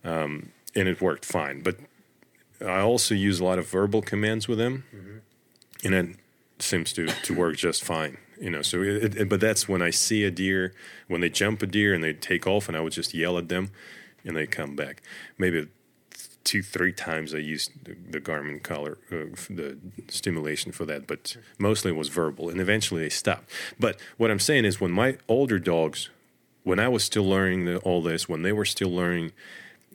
um, and it worked fine. But I also use a lot of verbal commands with them, mm-hmm. and it seems to, to work just fine. You know, so it, it, but that's when I see a deer, when they jump a deer and they take off, and I would just yell at them, and they come back. Maybe two, three times I used the, the Garmin collar, uh, the stimulation for that, but mostly it was verbal, and eventually they stopped. But what I'm saying is, when my older dogs, when I was still learning the, all this, when they were still learning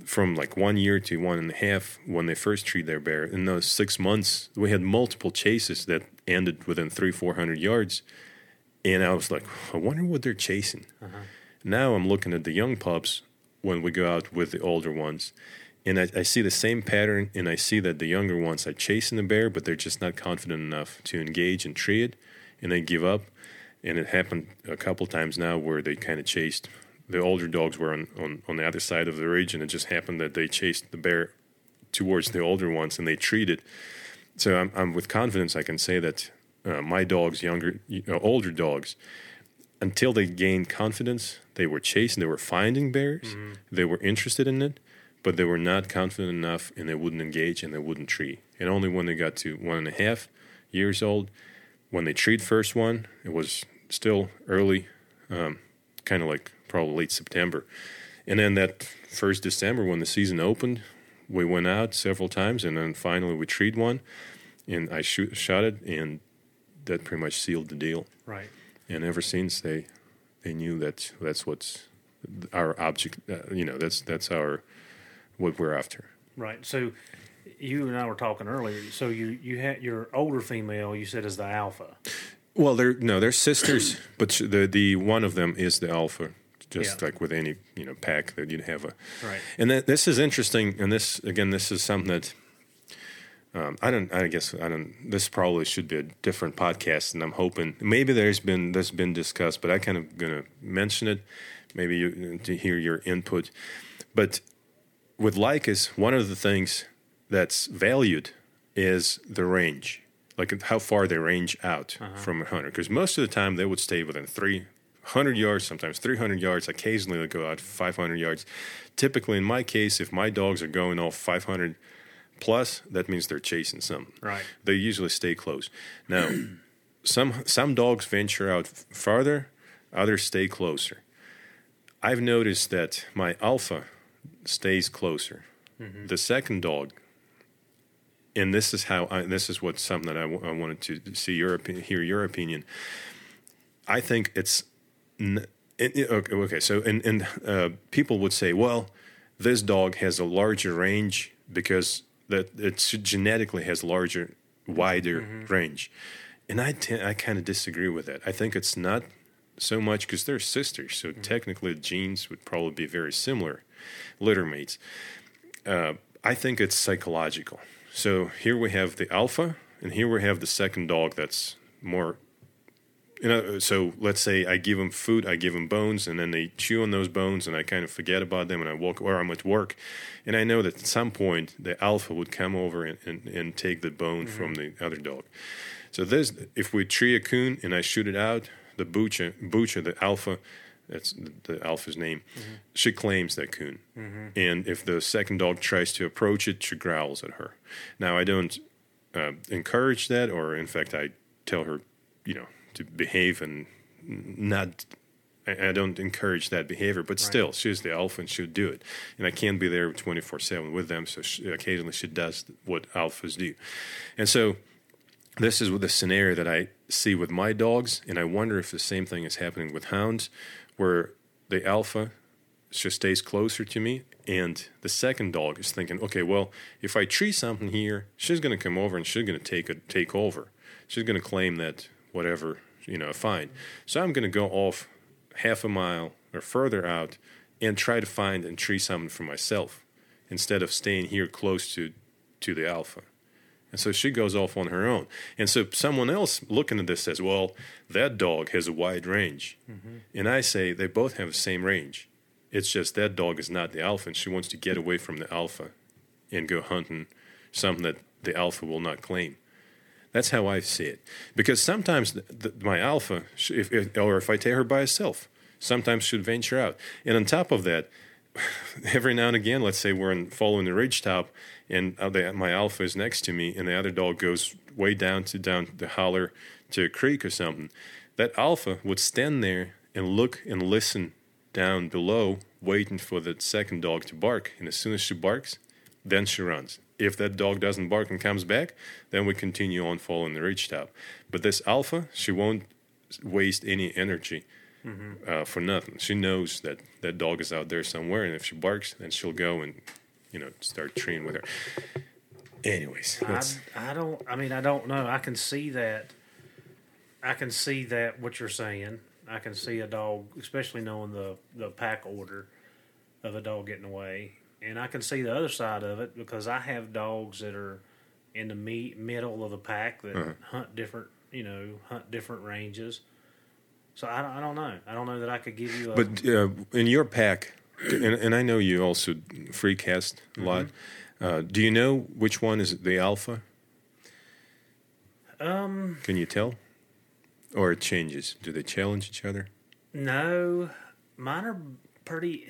from like one year to one and a half when they first treat their bear. In those six months, we had multiple chases that ended within three, four hundred yards, and I was like, I wonder what they're chasing. Uh-huh. Now I'm looking at the young pups when we go out with the older ones, and I, I see the same pattern, and I see that the younger ones are chasing the bear, but they're just not confident enough to engage and tree it, and they give up. And it happened a couple times now where they kind of chased. The older dogs were on, on, on the other side of the ridge, and it just happened that they chased the bear towards the older ones, and they treated. So I'm, I'm with confidence I can say that uh, my dogs, younger, you know, older dogs, until they gained confidence, they were chasing, they were finding bears, they were interested in it, but they were not confident enough, and they wouldn't engage and they wouldn't treat. And only when they got to one and a half years old, when they treat first one, it was still early, um, kind of like probably late September. And then that first December, when the season opened, we went out several times, and then finally we treat one, and I shoot, shot it, and that pretty much sealed the deal. Right. And ever since, they they knew that that's what's our object. Uh, you know, that's that's our what we're after. Right. So you and I were talking earlier. So you you had your older female. You said is the alpha. Well, they're no, they're sisters, but the the one of them is the alpha, just Yeah. like with any you know pack that you'd have a. Right. And that, this is interesting, and this again, this is something that um, I don't. I guess I don't. This probably should be a different podcast, and I'm hoping maybe there's been that's been discussed, but I kind of gonna mention it, maybe you, to hear your input. But with Laikas, one of the things that's valued is the range, like how far they range out from a hunter. Because most of the time they would stay within 300 yards, sometimes 300 yards. Occasionally they go out 500 yards. Typically, in my case, if my dogs are going off 500 plus, that means they're chasing something. Right. They usually stay close. Now, some some dogs venture out farther, others stay closer. I've noticed that my alpha stays closer. The second dog, and this is how I, this is what something that I, w- I wanted to see your opi- hear your opinion. I think it's n- it- okay, okay. So and and uh, people would say, well, this dog has a larger range because that it genetically has larger, wider range, and I kind of disagree with that. I think it's not so much because they're sisters, so technically the genes would probably be very similar, litter mates. Uh, I think it's psychological. So here we have the alpha, and here we have the second dog that's more you know, so let's say I give them food, I give them bones, and then they chew on those bones, and I kind of forget about them, and I walk, or I'm at work, and I know that at some point the alpha would come over and, and, and take the bone mm-hmm. from the other dog. So this, if we tree a coon and I shoot it out, the bucha, bucha, the alpha, that's the alpha's name, mm-hmm. she claims that coon, mm-hmm. and if the second dog tries to approach it, she growls at her. Now I don't uh, encourage that, or in fact, I tell her, you know, to behave and not. I don't encourage that behavior, but still, she's the alpha and she'll do it. And I can't be there 24 7 with them, so she, occasionally she does what alphas do. And so, this is the scenario that I see with my dogs, and I wonder if the same thing is happening with hounds, where the alpha just stays closer to me, and the second dog is thinking, okay, well, if I tree something here, she's going to come over and she's going to take a, take over. She's going to claim that whatever you know fine. So I'm going to go off half a mile or further out and try to find and tree something for myself instead of staying here close to to the alpha. And so she goes off on her own. And so someone else looking at this says, well, that dog has a wide range. Mm-hmm. And I say they both have the same range. It's just that dog is not the alpha, and she wants to get away from the alpha and go hunting something that the alpha will not claim. That's how I see it. Because sometimes the, the, my alpha, if, if, or if I take her by herself, sometimes should venture out. And on top of that, every now and again, let's say we're in, following the ridge top, and uh, the, my alpha is next to me, and the other dog goes way down to down the holler to a creek or something. That alpha would stand there and look and listen down below, waiting for the second dog to bark. And as soon as she barks, then she runs. If that dog doesn't bark and comes back, then we continue on following the ridge top. But this alpha, she won't waste any energy uh, for nothing. She knows that that dog is out there somewhere, and if she barks, then she'll go and you know start treeing with her. Anyways, I, I don't. I mean, I don't know. I can see that. I can see that what you're saying. I can see a dog, especially knowing the the pack order of a dog getting away, and I can see the other side of it because I have dogs that are in the me- middle of the pack that Uh-huh. hunt different, you know, hunt different ranges. So I don't, I don't know. I don't know that I could give you a. But uh, in your pack, and, and I know you also free cast a lot. Uh, do you know which one is the alpha? Um, Can you tell? Or it changes? Do they challenge each other? no, mine are pretty,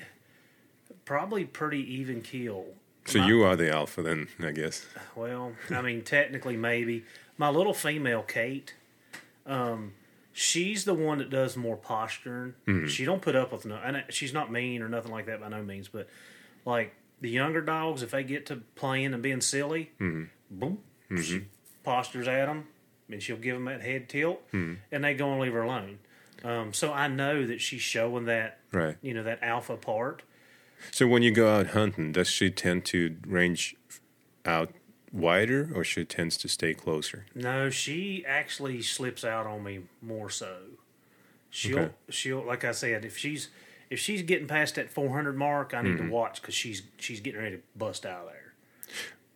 probably pretty even keel. So My- you are the alpha then, I guess. Well, I mean, technically, maybe my little female Kate. Um, she's the one that does more posturing. She don't put up with no, and she's not mean or nothing like that by no means. But like the younger dogs, if they get to playing and being silly, boom, she postures at them, and she'll give them that head tilt, and they go and leave her alone. Um, so I know that she's showing that, Right. you know, that alpha part. So when you go out hunting, does she tend to range out wider or she tends to stay closer? No, she actually slips out on me more so. She'll Okay. she'll like I said, if she's if she's getting past that 400 mark, I need Mm-hmm. to watch because she's she's getting ready to bust out of there.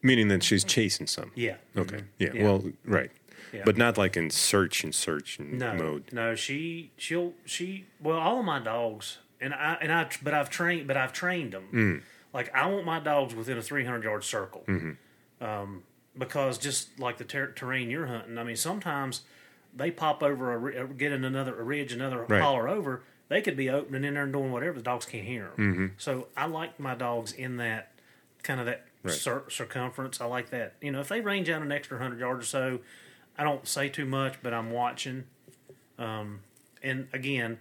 Meaning that she's chasing some. Yeah. Okay. Yeah. Yeah. Well, right. Yeah. But not like in search and search and No, mode. no, she she'll she well all of my dogs and I and I but I've trained but I've trained them. Mm. Like I want my dogs within a 300 yard circle. Mm-hmm. Um, because just like the ter- terrain you're hunting, I mean sometimes they pop over a, uh, get in another a ridge, another Right. holler over. They could be opening in there and doing whatever. The dogs can't hear them. Mm-hmm. So I like my dogs in that kind of that Right. cir- circumference. I like that. You know, if they range out an extra hundred yards or so, I don't say too much, but I'm watching. Um, and again,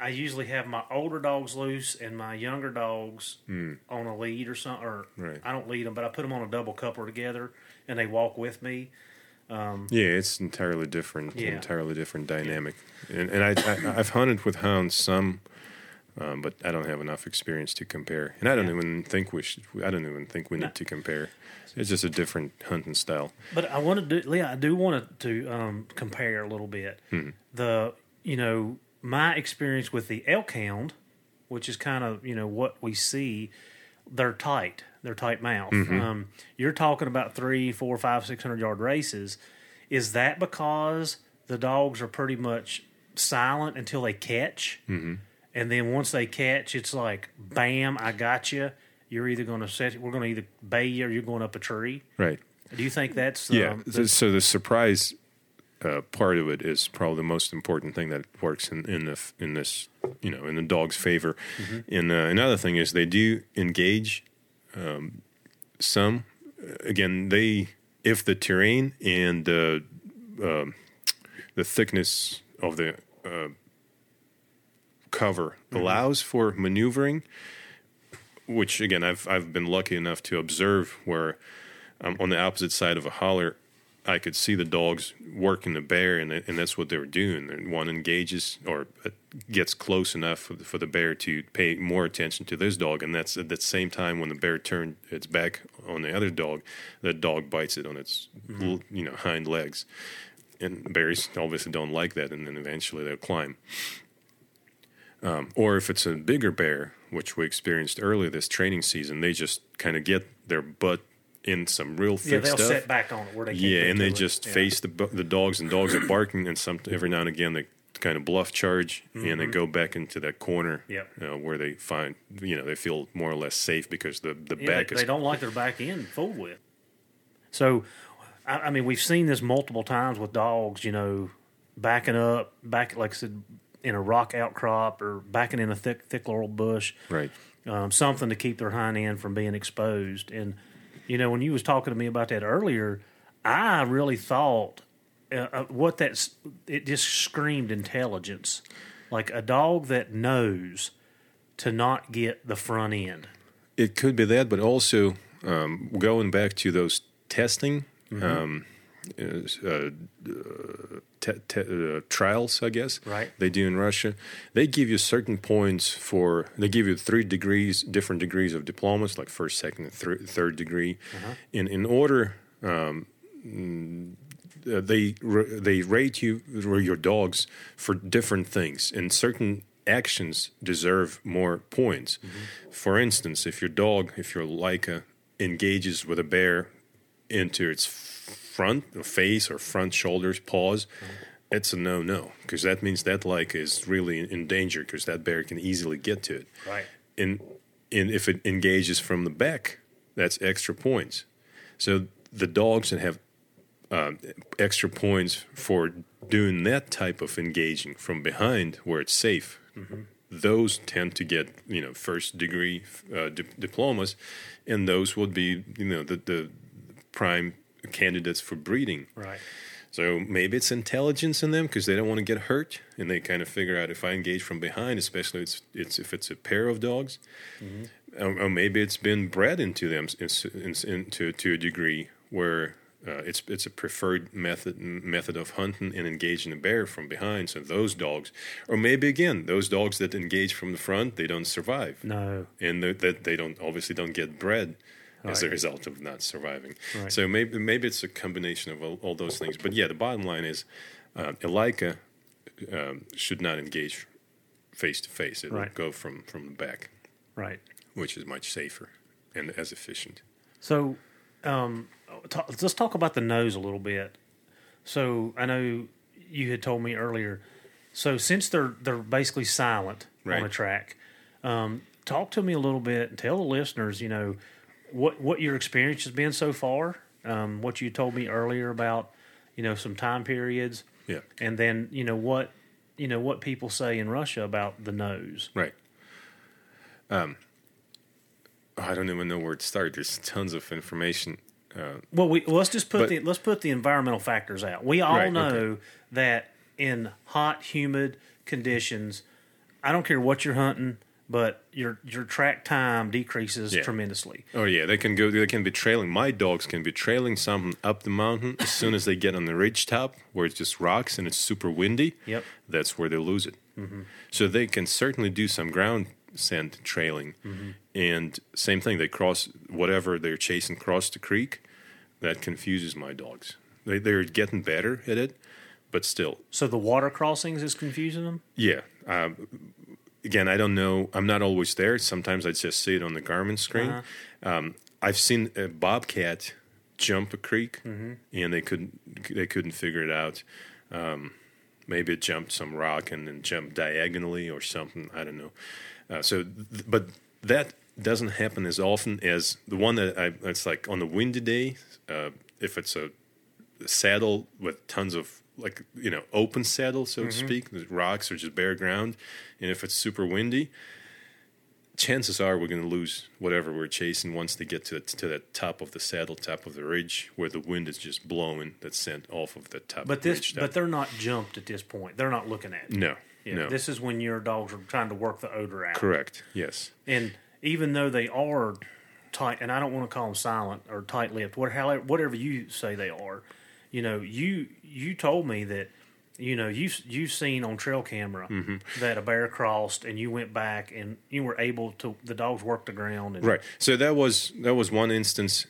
I usually have my older dogs loose and my younger dogs on a lead or something. Or Hmm. Right. I don't lead them, but I put them on a double coupler together, and they walk with me. Yeah, it's entirely different. Yeah. Entirely different dynamic. And, and I, I, I've hunted with hounds some, um, but I don't have enough experience to compare. And I don't Yeah. even think we should. I don't even think we No. need to compare. It's just a different hunting style. But I want to do, Leah. I do want to um, compare a little bit. The you know my experience with the elk hound, which is kind of you know what we see. They're tight. They're tight mouth. Um, you're talking about three, four, five, six hundred yard races. Is that because the dogs are pretty much silent until they catch, mm-hmm. and then once they catch, it's like bam, I got you. You're either going to set. We're going to either bay you or you're going up a tree. Right. Do you think that's Yeah. um, so, so the surprise uh, part of it is probably the most important thing that works in in the in this you know in the dog's favor. And uh, another thing is they do engage um, some. Again, they if the terrain and the um, the thickness of the uh, cover allows for maneuvering, which again I've I've been lucky enough to observe where um, on the opposite side of a holler, I could see the dogs working the bear, and and that's what they were doing. One engages or uh, gets close enough for the, for the bear to pay more attention to this dog, and that's at the same time when the bear turned its back on the other dog, the dog bites it on its l- you know hind legs, and bears obviously don't like that, and then eventually they'll climb. Um, or if it's a bigger bear, which we experienced earlier this training season, they just kind of get their butt in some real thick yeah, they'll stuff. set back on it where they can't yeah, and they it. just Yeah. face the the dogs, and dogs are barking, and some every now and again they kind of bluff charge, and they go back into that corner Mm-hmm. Yep. uh, where they find you know they feel more or less safe because the the Yeah, back they, is they don't like their back end fooled with. So, I, I mean, we've seen this multiple times with dogs. You know, backing up, back like I said, in a rock outcrop or backing in a thick thick laurel bush. right. um, something to keep their hind end from being exposed. And you know, when you was talking to me about that earlier, I really thought uh, uh, what that's it just screamed intelligence, like a dog that knows to not get the front end. It could be that, but also um, going back to those testing Mm-hmm. um, uh, uh, te- te- uh, trials, I guess. Right. They do in Russia. They give you certain points for. They give you three degrees, different degrees of diplomas, like first, second, and thir- third degree. Uh-huh. In in order. Um, uh, they they rate you or your dogs for different things, and certain actions deserve more points. For instance, if your dog, if your Laika engages with a bear into its front or face or front shoulders, paws, it's a no no because that means that Laika is really in danger because that bear can easily get to it. Right. And and if it engages from the back, That's extra points. So the dogs that have uh, extra points for doing that type of engaging from behind where it's safe, those tend to get you know first degree uh, di- diplomas, and those would be you know the the prime candidates for breeding. Right. So maybe it's intelligence in them because they don't want to get hurt, and they kind of figure out if I engage from behind, especially it's, it's if it's a pair of dogs, or, or maybe it's been bred into them in, in, into to a degree where uh, it's it's a preferred method method of hunting and engaging a bear from behind. So those dogs, or maybe again those dogs that engage from the front, they don't survive, No. and that they, they don't obviously don't get bred as a result of not surviving. Right. So maybe maybe it's a combination of all, all those things. But yeah, the bottom line is, uh, a Laika um, should not engage face to face. It Right. go from from the back, Right. which is much safer and as efficient. So, um, ta- let's talk about the nose a little bit. So, I know you had told me earlier. So, since they're they're basically silent on a track, um, talk to me a little bit. And tell the listeners, you know, what what your experience has been so far. Um, what you told me earlier about, you know, some time periods, Yeah, and then you know what, you know what people say in Russia about the nose. right. Um, I don't even know where to start. There's tons of information. Uh, Well, we let's just put But- the let's put the environmental factors out. We all Right, okay. know that in hot, humid conditions, I don't care what you're hunting, but your your track time decreases Yeah. tremendously. Oh yeah, they can go. They can be trailing. My dogs can be trailing something up the mountain as soon as they get on the ridge top where it's just rocks and it's super windy. Yep. that's where they lose it. So they can certainly do some ground scent trailing, and same thing. They cross whatever they're chasing across the creek. That confuses my dogs. They they're getting better at it, but still, So the water crossings is confusing them. yeah. Um, again, I don't know. I'm not always there. Sometimes I just see it on the Garmin screen. Um, I've seen a bobcat jump a creek, and they couldn't they couldn't figure it out. Um, maybe it jumped some rock and then jumped diagonally or something. I don't know. Uh, so, th- but that doesn't happen as often as the one that I. It's like on the windy day. Uh, if it's a saddle with tons of like you know open saddle so to mm-hmm. speak the rocks or just bare ground and if it's super windy chances are we're going to lose whatever we're chasing once they get to the, to the top of the saddle top of the ridge where the wind is just blowing that's sent off of the top But this, ridge top. but they're not jumped at this point. They're not looking at. It. no Yeah, no This is when your dogs are trying to work the odor out. correct yes And even though they are tight, and I don't want to call them silent or tight-lipped, whatever, whatever you say they are, you know, you you told me that, you know, you you've seen on trail camera Mm-hmm. that a bear crossed, and you went back and you were able to the dogs worked the ground. And, Right. So that was that was one instance.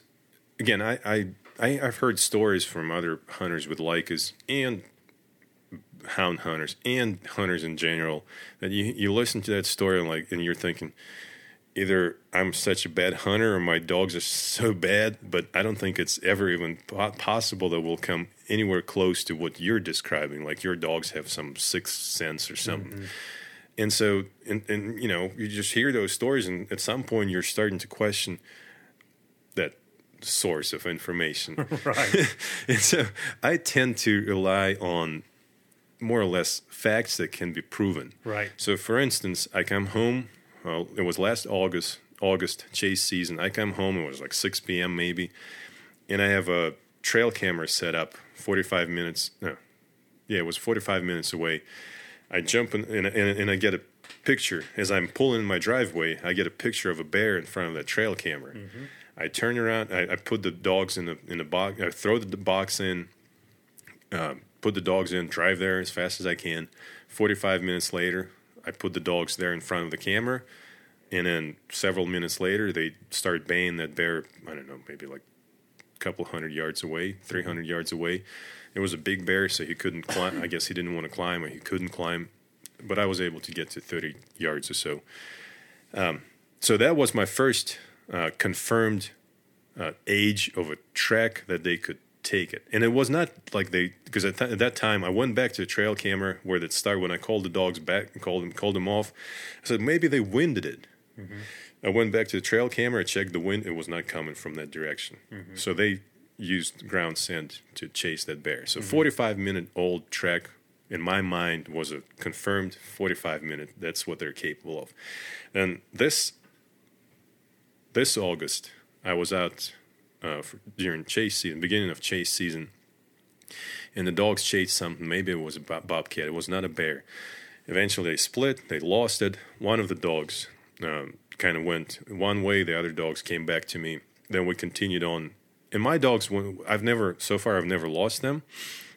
Again, I I, I I've heard stories from other hunters with Laikas and hound hunters and hunters in general that you you listen to that story and like and you're thinking either I'm such a bad hunter or my dogs are so bad, but I don't think it's ever even po- possible that we'll come anywhere close to what you're describing. Like your dogs have some sixth sense or something. Mm-hmm. And so, and, and you know, you just hear those stories, and at some point, you're starting to question that source of information. Right. and so, I tend to rely on more or less facts that can be proven. Right. So, for instance, I come home. Well, it was last August, August chase season. I come home. It was like 6 p.m. maybe, and I have a trail camera set up. 45 minutes. No, yeah, it was 45 minutes away. I jump in and, and, and I get a picture as I'm pulling in my driveway. I get a picture of a bear in front of the trail camera. I turn around. I, I put the dogs in the in the box. I throw the box in. Uh, put the dogs in. Drive there as fast as I can. Forty five minutes later, I put the dogs there in front of the camera, and then several minutes later, they start baying that bear. I don't know, maybe like a couple hundred yards away, three hundred yards away. It was a big bear, so he couldn't climb. I guess he didn't want to climb, or he couldn't climb. But I was able to get to thirty yards or so. Um, so that was my first uh, confirmed uh, age of a track that they could take it. And it was not like they because at, th- at that time I went back to the trail camera where that started when I called the dogs back and called them called them off. I said maybe they winded it mm-hmm. I went back to the trail camera, I checked the wind, it was not coming from that direction. Mm-hmm. So they used ground scent to chase that bear. So mm-hmm. 45 minute old track in my mind was a confirmed 45 minute. That's what they're capable of. And this this August, I was out uh, for, during chase season, beginning of chase season, and the dogs chased something. Maybe it was a bob- bobcat. It was not a bear. Eventually, they split. They lost it. One of the dogs um, kind of went one way. The other dogs came back to me. Then we continued on. And my dogs, I've never so far, I've never lost them.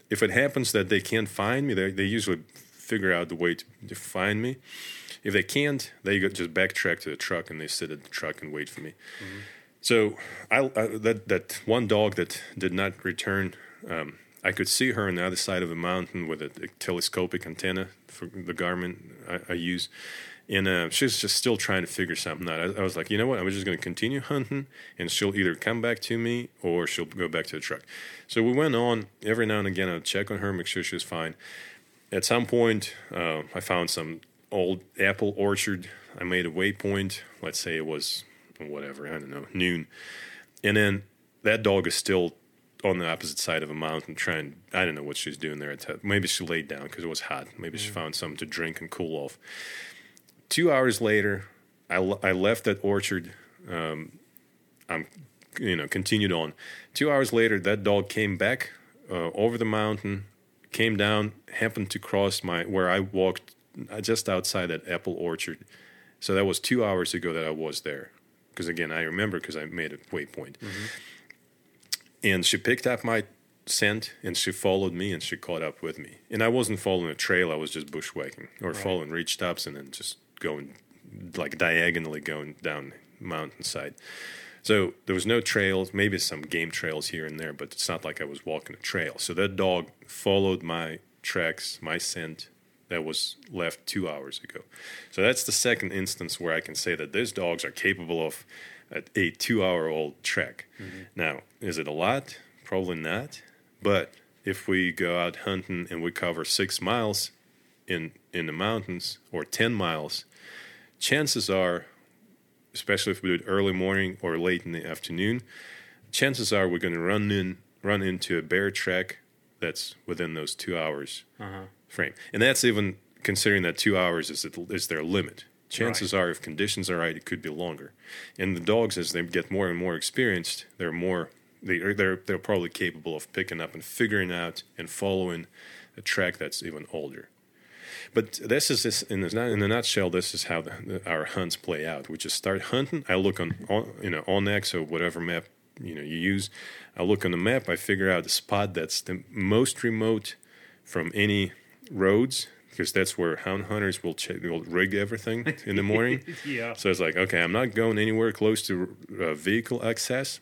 If it happens that they can't find me, they, they usually figure out the way to, to find me. If they can't, they just backtrack to the truck and they sit at the truck and wait for me. So I, I that that one dog that did not return, um, I could see her on the other side of the mountain with a, a telescopic antenna for the Garmin I, I use, and uh, she's just still trying to figure something out. I, I was like, you know what? I'm just going to continue hunting, and she'll either come back to me or she'll go back to the truck. So we went on every now and again. I'd check on her, make sure she was fine. At some point, uh, I found some old apple orchard. I made a waypoint. Let's say it was whatever, I don't know, noon. And then that dog is still on the opposite side of a mountain trying, I don't know what she's doing there. Maybe she laid down because it was hot. Maybe she found something to drink and cool off. Two hours later, I, l- I left that orchard. Um, I'm, you know, continued on. Two hours later, that dog came back uh, over the mountain, came down, happened to cross my where I walked uh, just outside that apple orchard. So that was two hours ago that I was there. Because again, I remember because I made a waypoint. Mm-hmm. And she picked up my scent and she followed me and she caught up with me. And I wasn't following a trail, I was just bushwhacking or following reach stops and then just going like diagonally going down mountainside. So there was no trails, maybe some game trails here and there, but it's not like I was walking a trail. So that dog followed my tracks, my scent that was left two hours ago. So that's the second instance where I can say that these dogs are capable of a, a two hour old trek. Mm-hmm. Now, is it a lot? Probably not. But if we go out hunting and we cover six miles in, in the mountains or 10 miles, chances are especially if we do it early morning or late in the afternoon, chances are we're going to run in run into a bear track that's within those two hours uh-huh. Frame, and that's even considering that two hours is is their limit. Chances are, if conditions are right, it could be longer. And the dogs, as they get more and more experienced, they're more they are, they're they're probably capable of picking up and figuring out and following a track that's even older. But this is this in, the, in a nutshell. This is how the, the, our hunts play out. We just start hunting. I look on, on you know onX or whatever map you know you use. I look on the map. I figure out the spot that's the most remote from any roads because that's where hound hunters will check, will rig everything in the morning. Yeah. So it's like, okay, I'm not going anywhere close to uh, vehicle access.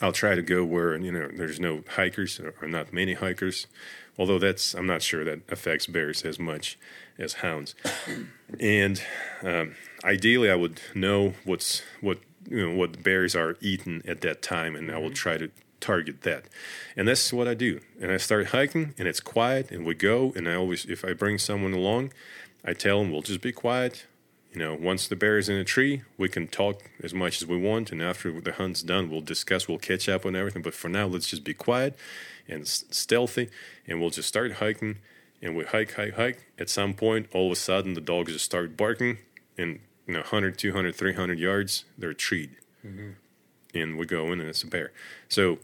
I'll try to go where you know there's no hikers or, or not many hikers. Although that's I'm not sure that affects bears as much as hounds. and um, ideally, I would know what's what you know what bears are eating at that time, and I will try to target that. And that's what I do. And I start hiking, and it's quiet, and we go. And I always, if I bring someone along, I tell them we'll just be quiet. You know, once the bear is in a tree, we can talk as much as we want, and after the hunt's done, we'll discuss, we'll catch up on everything. But for now, let's just be quiet and stealthy, and we'll just start hiking. And we hike, hike, hike. At some point, all of a sudden, the dogs just start barking, and you know, 100, 200, 300 yards, they're treed, mm-hmm. And we go in, and it's a bear. So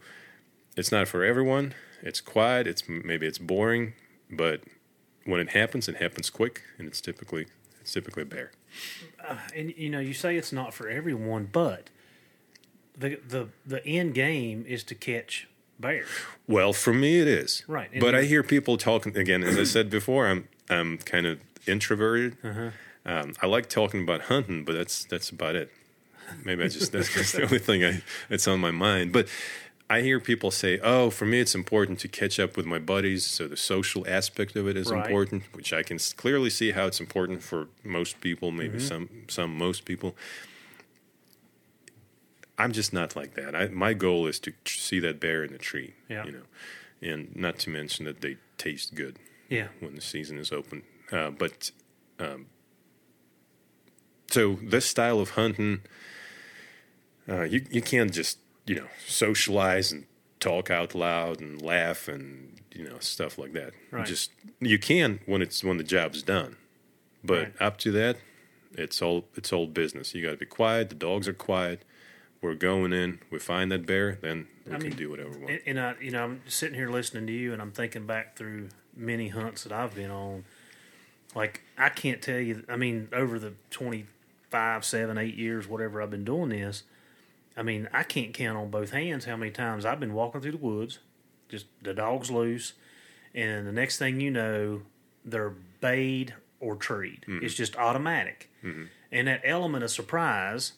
it's not for everyone. It's quiet. It's maybe it's boring, but when it happens, it happens quick, and it's typically it's typically a bear. and you know you say it's not for everyone, but the the the end game is to catch bears. Well, for me, it is. Right, and But I hear people talking again. As I said before, I'm I'm kind of introverted. Uh-huh. Um, I like talking about hunting, but that's that's about it. Maybe I just that's, the only thing I that's on my mind. But I hear people say, "Oh, for me, it's important to catch up with my buddies." So the social aspect of it is Right. important, which I can clearly see how it's important for most people. Maybe Mm-hmm. some some most people. I'm just not like that. I, my goal is to tr- see that bear in the tree. Yeah. You know, and not to mention that they taste good Yeah. when the season is open. Uh, but um, so this style of hunting, uh, you you can't just you know socialize and talk out loud and laugh and you know stuff like that. Right. Just you can when it's when the job's done, but Right. up to that, it's all it's all business. You got to be quiet. The dogs are quiet. We're going in. We find that bear, then we I can mean, do whatever we want. And, I, you know, I'm sitting here listening to you, and I'm thinking back through many hunts that I've been on. Like I can't tell you. I mean, over the 25, seven, eight years, whatever I've been doing this, I mean, I can't count on both hands how many times I've been walking through the woods, just the dog's loose, and the next thing you know, they're bayed or treed. Mm-hmm. It's just automatic, mm-hmm. and that element of surprise.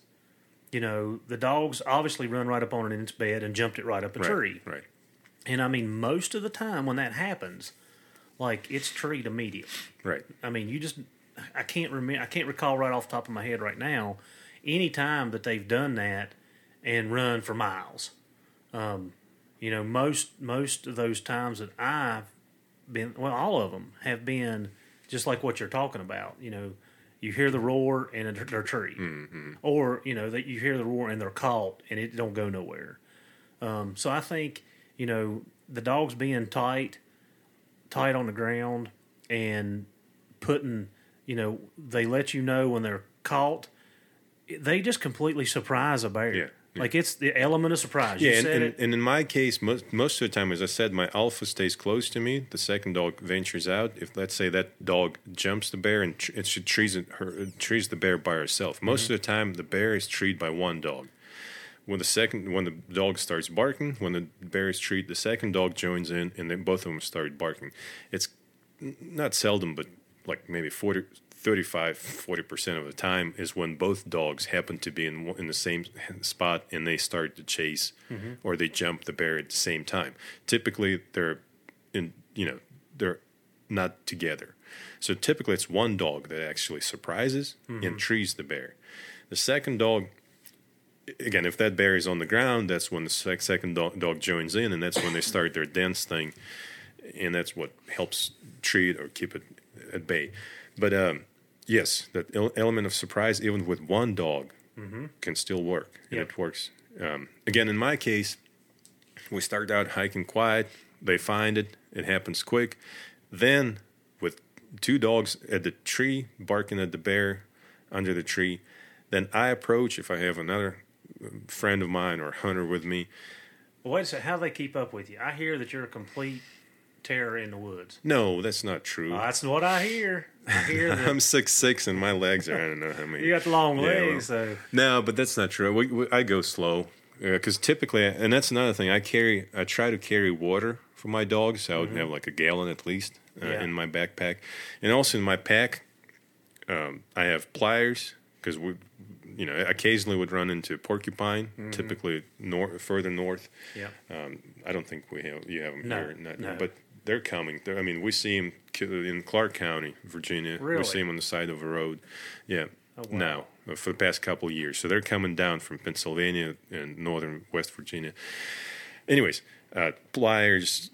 You know, the dogs obviously run right up on it in its bed and jumped it right up a right, tree. right. And I mean, most of the time when that happens, like it's treed immediately. Right. I mean, you just I can't remember I can't recall right off the top of my head right now any time that they've done that and run for miles. Um, you know, most most of those times that I've been well, all of them have been just like what you're talking about. You know, you hear the roar and they're, they're treed, or you know that you hear the roar and they're caught and it don't go nowhere. Um, so I think you know the dogs being tight, tight on the ground, and putting you know they let you know when they're caught. They just completely surprise a bear. Yeah, yeah. Like it's the element of surprise. You Yeah, and, said and, it. and in my case, most, most of the time, as I said, my alpha stays close to me. The second dog ventures out. If let's say that dog jumps the bear and tr- it should trees it- her trees the bear by herself. Most Mm-hmm. of the time, the bear is treed by one dog. When the second, when the dog starts barking, when the bear is treed, the second dog joins in, and then both of them start barking. It's not seldom, but like maybe 40, 35, 40% of the time is when both dogs happen to be in, in the same spot and they start to chase mm-hmm. or they jump the bear at the same time. Typically, they're in, you know, they're not together. So typically, it's one dog that actually surprises and mm-hmm. trees the bear. The second dog again, if that bear is on the ground, that's when the sec- second dog, dog joins in, and that's when they start their dance thing, and that's what helps treat or keep it at bay. But um, yes, that el- element of surprise, even with one dog, can still work, and Yep. it works. Um, again, in my case, we start out hiking quiet. They find it. It happens quick. Then, with two dogs at the tree barking at the bear under the tree, then I approach if I have another friend of mine or hunter with me. Wait a second. How do they keep up with you? I hear that you're a complete terror in the woods. No, that's not true. Oh, that's what I hear. I hear that I'm six six and my legs are I don't know how many. you got the long Yeah, legs, well, so No, but that's not true. We, we, I go slow because typically, and that's another thing. I carry, I try to carry water for my dogs. So I would have like a gallon at least uh, Mm-hmm. Yeah. in my backpack, and also in my pack, um, I have pliers because we, you know, occasionally would run into porcupine. Mm-hmm. Typically, north, further north. yeah. Um, I don't think we have you have them No, here, not, no. but they're coming. They're, I mean, we see them in Clarke County, Virginia. Really? We see them on the side of a road. Yeah, Oh, wow. now for the past couple of years. So they're coming down from Pennsylvania and northern West Virginia. Anyways, uh, pliers,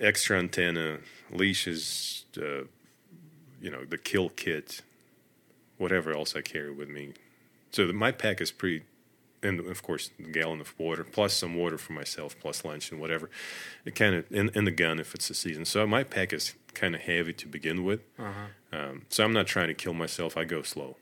extra antenna, leashes, uh, you know, the kill kit, whatever else I carry with me. So the, my pack is pretty, and of course, the gallon of water, plus some water for myself, plus lunch and whatever. It kind of, in, in the gun if it's the season. So my pack is kind of heavy to begin with. Um, so I'm not trying to kill myself. I go slow.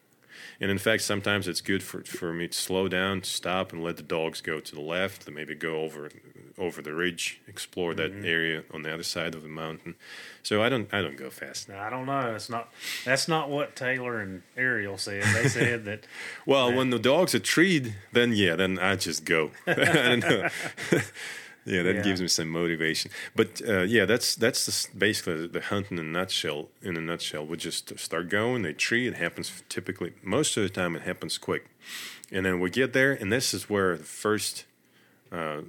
And in fact, sometimes it's good for, for me to slow down, stop, and let the dogs go to the left, and maybe go over over the ridge, explore that mm-hmm. area on the other side of the mountain. So I don't I don't go fast. I don't know. It's not. That's not what Taylor and Ariel said. They said that. Well, when the dogs are treed, then yeah, then I just go. I don't know. yeah, that Yeah. gives me some motivation. But uh, yeah, that's that's the, basically the hunt in a nutshell. In a nutshell, we just start going. They tree. It happens typically most of the time. It happens quick, and then we get there, and this is where the first uh,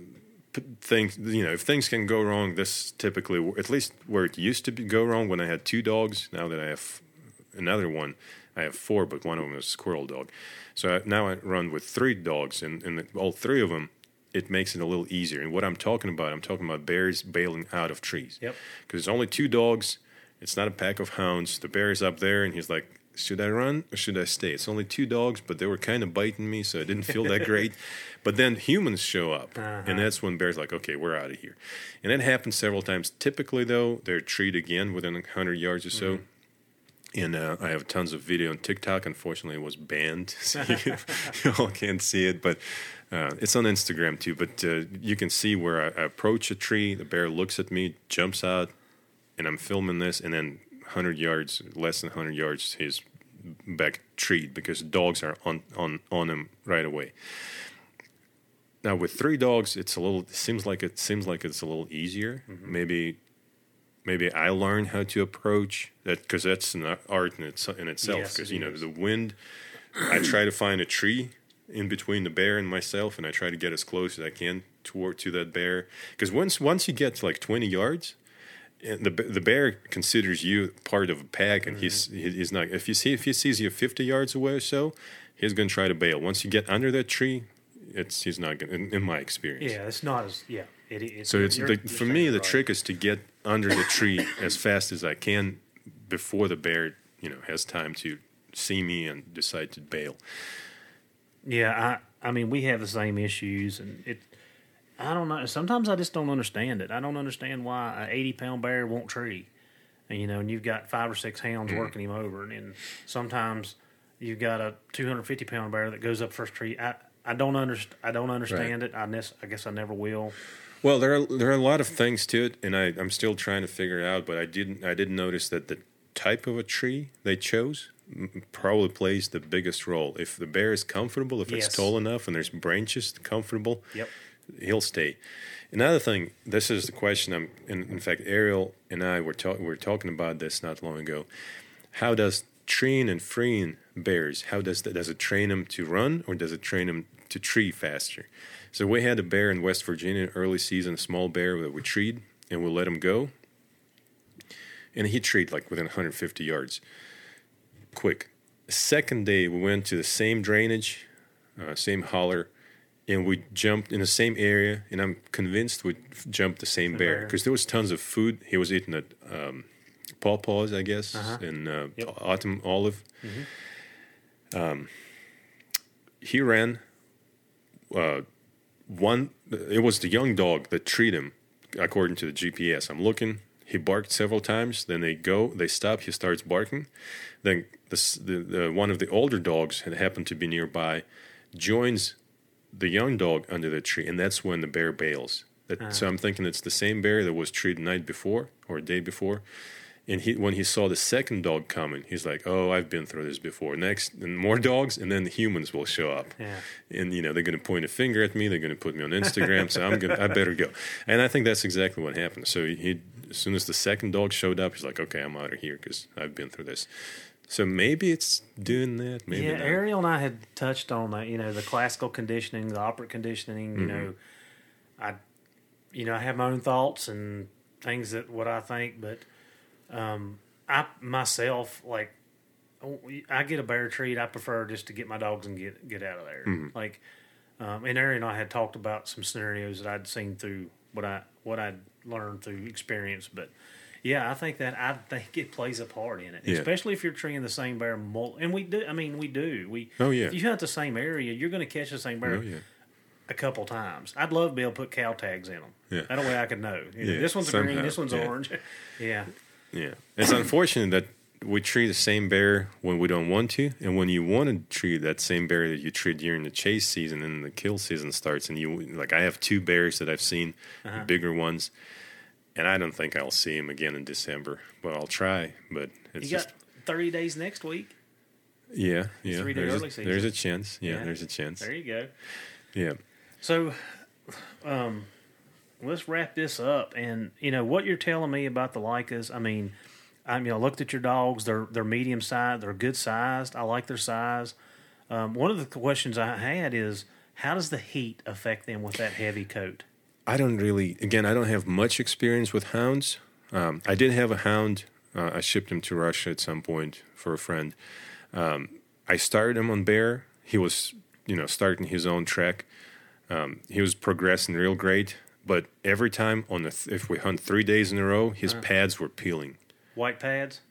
things you know if things can go wrong. This typically, at least where it used to be, go wrong when I had two dogs. Now that I have another one. I have four, but one of them is a squirrel dog. So I, now I run with three dogs, and, and all three of them, it makes it a little easier. And what I'm talking about, I'm talking about bears bailing out of trees. Yep. Because it's only two dogs. It's not a pack of hounds. The bear is up there, and he's like should I run or should I stay? It's only two dogs, but they were kind of biting me, so I didn't feel that great. But then humans show up, and that's when bears like, okay, we're out of here. And that happens several times. Typically, though, they're treed again within 100 yards or so. And uh, I have tons of video on TikTok. Unfortunately, it was banned, so you, you all can't see it. But uh, it's on Instagram too. But uh, you can see where I, I approach a tree, the bear looks at me, jumps out, and I'm filming this, and then 100 yards, less than 100 yards, he's back treed because dogs are on on on him right away. Now with three dogs, it's a little. It seems like it seems like it's a little easier. Maybe maybe I learn how to approach that because that's an art in, its, in itself. Yes, Because it you know the wind. I try to find a tree in between the bear and myself, and I try to get as close as I can toward to that bear. Because once once you get to like twenty yards, and the the bear considers you part of a pack, and he's Mm-hmm. he- he's not. If you see if he sees you fifty yards away or so, he's going to try to bail. Once you get under that tree, it's he's not going. In, in my experience, Yeah, it's not as yeah. It, it, so it's the, for me the right. trick is to get under the tree as fast as I can before the bear you know has time to see me and decide to bail. Yeah, I I mean we have the same issues, and it. I don't know. Sometimes I just don't understand it. I don't understand why an eighty pound bear won't tree, and you know, and you've got five or six hounds Mm-hmm. working him over, and, and sometimes you've got a two hundred fifty pound bear that goes up first tree. I I don't understand. I don't understand it. I guess I guess I never will. Well, there are there are a lot of things to it, and I, I'm still trying to figure it out. But I didn't I didn't notice that the type of a tree they chose probably plays the biggest role. If the bear is comfortable, if Yes. it's tall enough and there's branches comfortable, Yep. he'll stay. Another thing, this is the question. I'm in, in fact, Ariel and I were talk, we were talking about this not long ago. How does treeing and freeing bears? How does that? Does it train them to run or does it train them to tree faster? So we had a bear in West Virginia early season, a small bear that we treed and we let him go, and he treed like within 150 yards, quick. Second day we went to the same drainage, uh, same holler, and we jumped in the same area, and I'm convinced we jumped the same bear bear. because there was tons of food. He was eating at um, pawpaws, I guess, and uh, Yep. autumn olive. Um, he ran. Uh, one, it was the young dog that treated him, according to the GPS. I'm looking. He barked several times. Then they go, they stop. He starts barking. Then this, the, the one of the older dogs had happened to be nearby, joins the young dog under the tree, and that's when the bear bails. That, ah. So I'm thinking it's the same bear that was treated the night before or day before. And he, when he saw the second dog coming, he's like, "Oh, I've been through this before." Next, and more dogs, and then the humans will show up. Yeah. And you know they're going to point a finger at me. They're going to put me on Instagram. so I'm going. to I better go. And I think that's exactly what happened. So he, as soon as the second dog showed up, he's like, "Okay, I'm out of here because I've been through this." So maybe it's doing that. Maybe yeah, not. Ariel and I had touched on that. You know, the classical conditioning, the operant conditioning. You Mm-hmm. know, I, you know, I have my own thoughts and things that what I think, but um, I myself like. I get a bear treat. I prefer just to get my dogs and get get out of there. Mm-hmm. Like, um, and Ariel and I had talked about some scenarios that I'd seen through what I what I'd learned through experience, but. Yeah, I think that I think it plays a part in it, Yeah. especially if you're treeing the same bear. Mul- and we do. I mean, we do. We. Oh, yeah. If you hunt the same area, you're going to catch the same bear Oh, yeah. a couple times. I'd love to be able to put cow tags in them. Yeah. That way I could know. Yeah, this one's green. This one's orange. Yeah. Yeah, it's unfortunate that we treat the same bear when we don't want to, and when you want to treat that same bear that you treat during the chase season and the kill season starts, and you like I have two bears that I've seen, Uh-huh. bigger ones, and I don't think I'll see him again in December. But I'll try. But it's You just got 30 days next week. yeah, yeah. There's early a, season. there's a chance. Yeah, Yeah. there's a chance. There you go. Yeah. So, um, let's wrap this up. And you know what you're telling me about the Laikas. I mean, I mean, I looked at your dogs. They're they're medium sized. They're good sized. I like their size. Um, one of the questions I had is, how does the heat affect them with that heavy coat? I don't really. Again, I don't have much experience with hounds. Um, I did have a hound. Uh, I shipped him to Russia at some point for a friend. Um, I started him on bear. He was, you know, starting his own track. Um, he was progressing real great. But every time on the th- if we hunt three days in a row, his pads were peeling. White pads.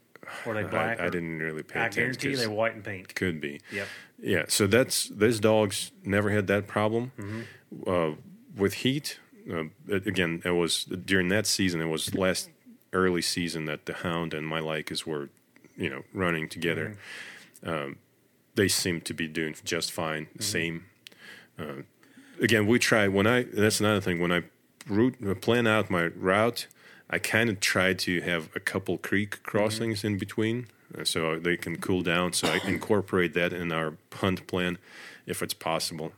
Were they black? I, I didn't really pay I attention. guarantee you 'cause they're white and pink. Could be. Yep. Yeah, so that's those dogs never had that problem. Mm-hmm. Uh, with heat, uh, again, it was during that season. It was last early season that the hound and my Laikas were, you know, running together. Mm-hmm. Um, they seemed to be doing just fine. Mm-hmm. Same. Uh, again, we try when I. That's another thing. When I route uh, plan out my route, I kind of try to have a couple creek crossings in between, uh, so they can cool down. So I incorporate that in our hunt plan, if it's possible.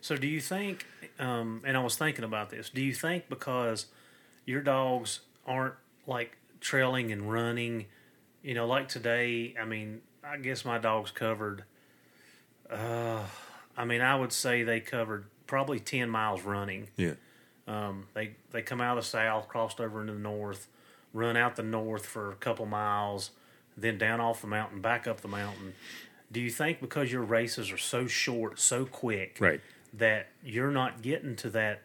So do you think? Um, and I was thinking about this. Do you think because your dogs aren't like trailing and running, you know, like today? I mean, I guess my dogs covered. Uh, I mean, I would say they covered probably ten miles running. Yeah. Um, they they come out of the south, crossed over into the north, run out the north for a couple miles, then down off the mountain, back up the mountain. Do you think because your races are so short, so quick, Right. That you're not getting to that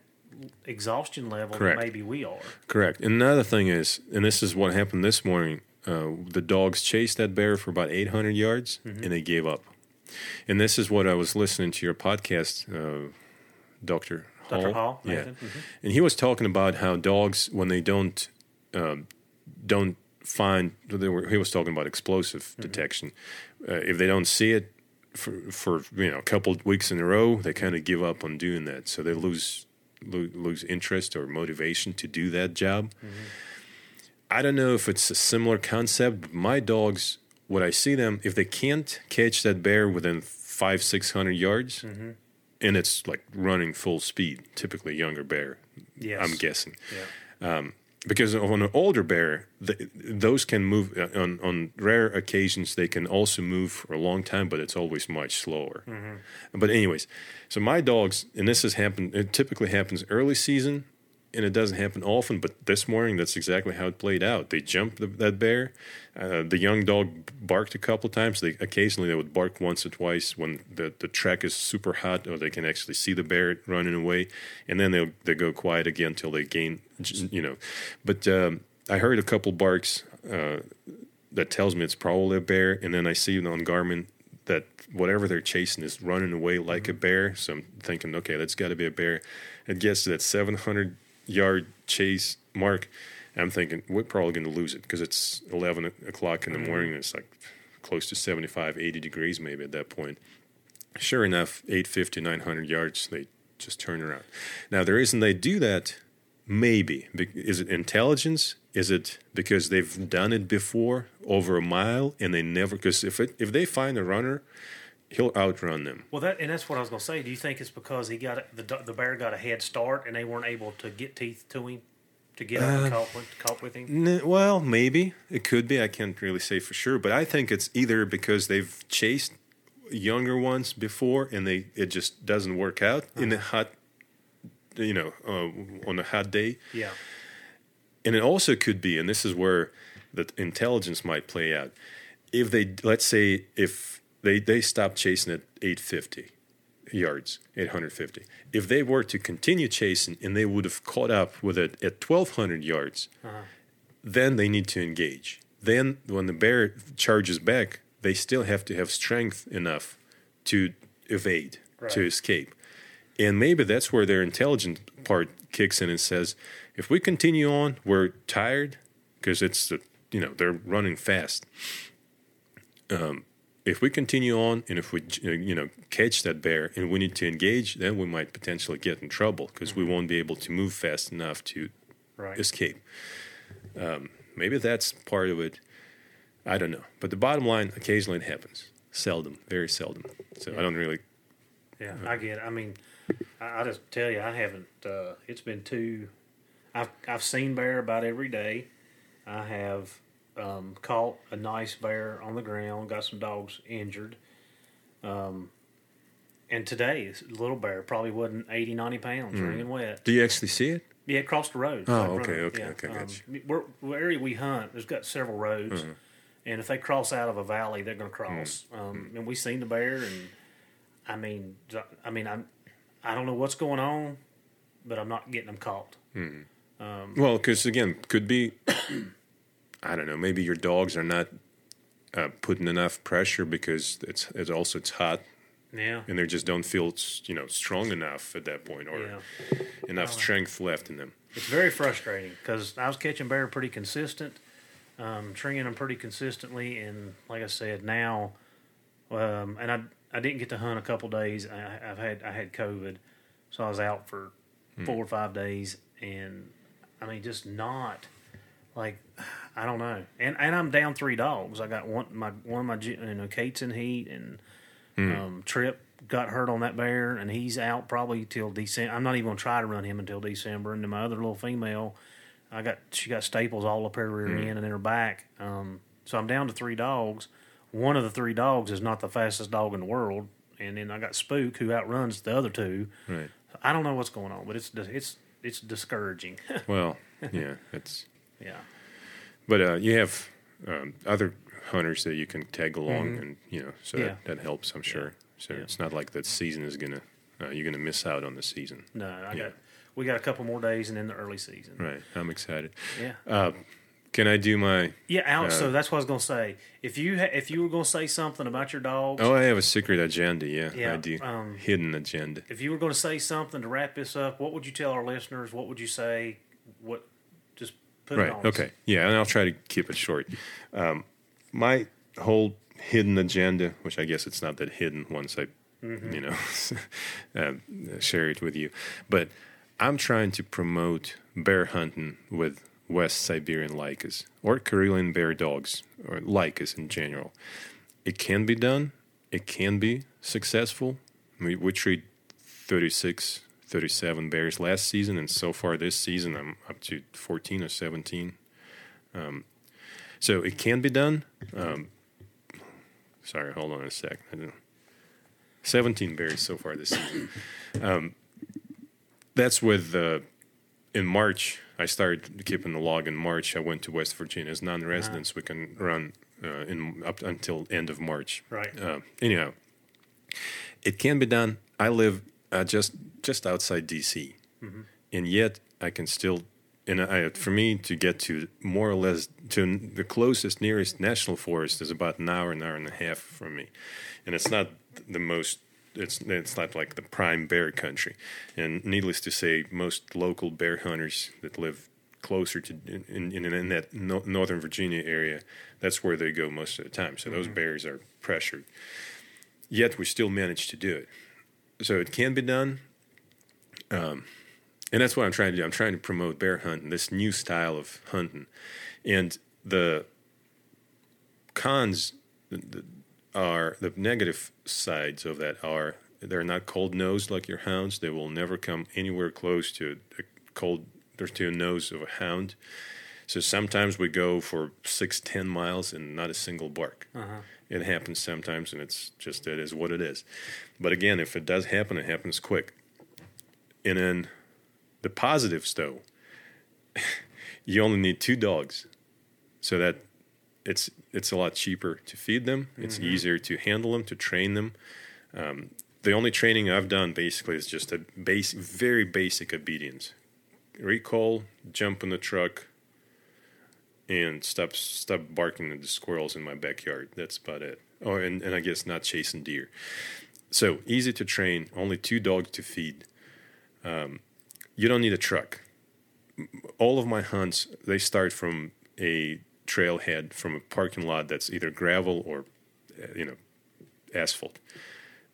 exhaustion level Correct. that maybe we are? Correct. And another thing is, and this is what happened this morning. Uh, the dogs chased that bear for about 800 yards, and they gave up. And this is what I was listening to your podcast, uh, Doctor Hall. Dr. Hall, yeah. Mhm. And he was talking about how dogs, when they don't um, don't find, they were, he was talking about explosive detection. Uh, if they don't see it for, for you know a couple of weeks in a row, they kind of give up on doing that. So they lose lo- lose interest or motivation to do that job. Mm-hmm. I don't know if it's a similar concept. But my dogs, when I see them, if they can't catch that bear within five six hundred yards, mm-hmm. and it's like running full speed, typically younger bear, Yes. I'm guessing Yeah. Um, because on an older bear, th those can move uh, on on rare occasions. They can also move for a long time, but it's always much slower. But anyways, so my dogs, and this has happened. It typically happens early season, and it doesn't happen often. But this morning, that's exactly how it played out. They jumped the, that bear. Uh, the young dog barked a couple times. They occasionally they would bark once or twice when the, the track is super hot, or they can actually see the bear running away, and then they'll they go quiet again until they gain, you know. But um, I heard a couple barks uh, that tells me it's probably a bear, and then I see on Garmin that whatever they're chasing is running away like a bear. So I'm thinking, okay, that's got to be a bear. It gets to that 700 yard chase mark. and I'm thinking we're probably going to lose it because it's 11 o'clock in the mm-hmm. morning. And it's like close to 75, 80 degrees maybe at that point. Sure enough, 850, 900 yards, they just turn around. Now, the reason they do that, maybe, is it intelligence? Is it because they've done it before over a mile and they never? Because if it, if they find a runner, he'll outrun them. Well, that and that's what I was going to say. Do you think it's because he got the the bear got a head start and they weren't able to get teeth to him to get up and caught with, caught with him? N- Well, maybe it could be. I can't really say for sure, but I think it's either because they've chased younger ones before and they it just doesn't work out in the hot, you know, uh, on a hot day, Yeah. and it also could be, and this is where the intelligence might play out. If they, let's say, if they they stop chasing at 850 yards, 850. If they were to continue chasing and they would have caught up with it at 1200 yards, then they need to engage. Then when the bear charges back, they still have to have strength enough to evade, to escape. And maybe that's where their intelligent part kicks in and says, if we continue on, we're tired because it's the you know they're running fast. Um, if we continue on and if we uh, you know catch that bear and we need to engage, then we might potentially get in trouble because we won't be able to move fast enough to Right. escape. Um, maybe that's part of it. I don't know. But the bottom line, occasionally it happens. Seldom, very seldom. So I don't really. Yeah, I get. It. I mean, I, I just tell you, I haven't. Uh, it's been two. I've I've seen bear about every day. I have um, caught a nice bear on the ground. Got some dogs injured. Um, and today, this little bear probably wasn't 80, 90 pounds, wringing wet. Do you actually see it? Yeah, across the road. Oh, Like okay, running. okay, yeah. okay, gotcha. Um, we're, the area we hunt, there's got several roads, Mm-hmm. and if they cross out of a valley, they're going to cross. Mm. Um, and we seen the bear, and I mean, I mean, I'm, I don't know what's going on, but I'm not getting them caught. Well, because again, could be. I don't know. Maybe your dogs are not uh, putting enough pressure because it's it's also it's hot Yeah. and they just don't feel you know strong enough at that point or Yeah. enough strength left in them. It's very frustrating because I was catching bear pretty consistent, um, treeing them pretty consistently, and like I said, now, um, and I I didn't get to hunt a couple days. I, I've had I had COVID, so I was out for four or five days, and I mean just not like I don't know, and and I'm down three dogs. I got one my one of my you know Kate's in heat and um, Trip got hurt on that bear, and he's out probably till December. I'm not even gonna try to run him until December. And then my other little female, I got she got staples all up her rear end and in her back. Um, so I'm down to three dogs. One of the three dogs is not the fastest dog in the world, and then I got Spook who outruns the other two. Right. I don't know what's going on, but it's it's it's discouraging. Well, yeah, it's yeah. But uh, you have um, other hunters that you can tag along, and you know, so Mm-hmm. Yeah. that, that helps, I'm sure. So it's not like that season is gonna uh, you're gonna miss out on the season. No, I got we got a couple more days and then the early season. Right. I'm excited. Yeah. Uh, can I do my? Yeah, Alex. Uh, so that's what I was gonna say. If you ha- if you were gonna say something about your dogs, Oh, I have a secret agenda. Yeah, Yeah, I do. um, Hidden agenda. if you were gonna say something to wrap this up, what would you tell our listeners? What would you say? What? Put Right. Okay. Yeah, and I'll try to keep it short. Um, my whole hidden agenda, which I guess it's not that hidden once I, Mm-hmm. you know, uh, share it with you, but I'm trying to promote bear hunting with West Siberian Laikas or Karelian bear dogs or Laikas in general. It can be done. It can be successful. We, we treat 36, 37 bears last season, and so far this season, I'm up to 14 or 17. Um, so it can be done. Um, sorry, hold on a sec. I don't- 17 bears so far this season. Um, that's with uh, in March. I started keeping the log in March. I went to West Virginia as non-residents. We can run uh, in up until end of March. Right. Uh, anyhow, it can be done. I live uh, just just outside DC, mm-hmm. and yet I can still. And I, for me to get to more or less to the closest nearest national forest is about an hour, an hour and a half from me, and it's not the most. It's it's not like the prime bear country, and needless to say, most local bear hunters that live closer to in in, in that no, northern Virginia area, that's where they go most of the time. So those mm-hmm. bears are pressured. Yet we still manage to do it. So it can be done. Um, and that's what I'm trying to do. I'm trying to promote bear hunting, this new style of hunting, and the cons are the negative sides of that are they're not cold nosed like your hounds. They will never come anywhere close to a cold or to a nose of a hound. So sometimes we go for six, ten miles and not a single bark. It happens sometimes, and it's just it is what it is. But again, if it does happen, it happens quick. And then the positives, though, you only need two dogs, so that it's it's a lot cheaper to feed them. It's easier to handle them, to train them. Um, the only training I've done basically is just a base, very basic obedience: recall, jump in the truck, and stop stop barking at the squirrels in my backyard. That's about it. Oh, and, and I guess not chasing deer. So easy to train. Only two dogs to feed. Um, you don't need a truck. All of my hunts they start from a trailhead from a parking lot that's either gravel or uh, you know asphalt.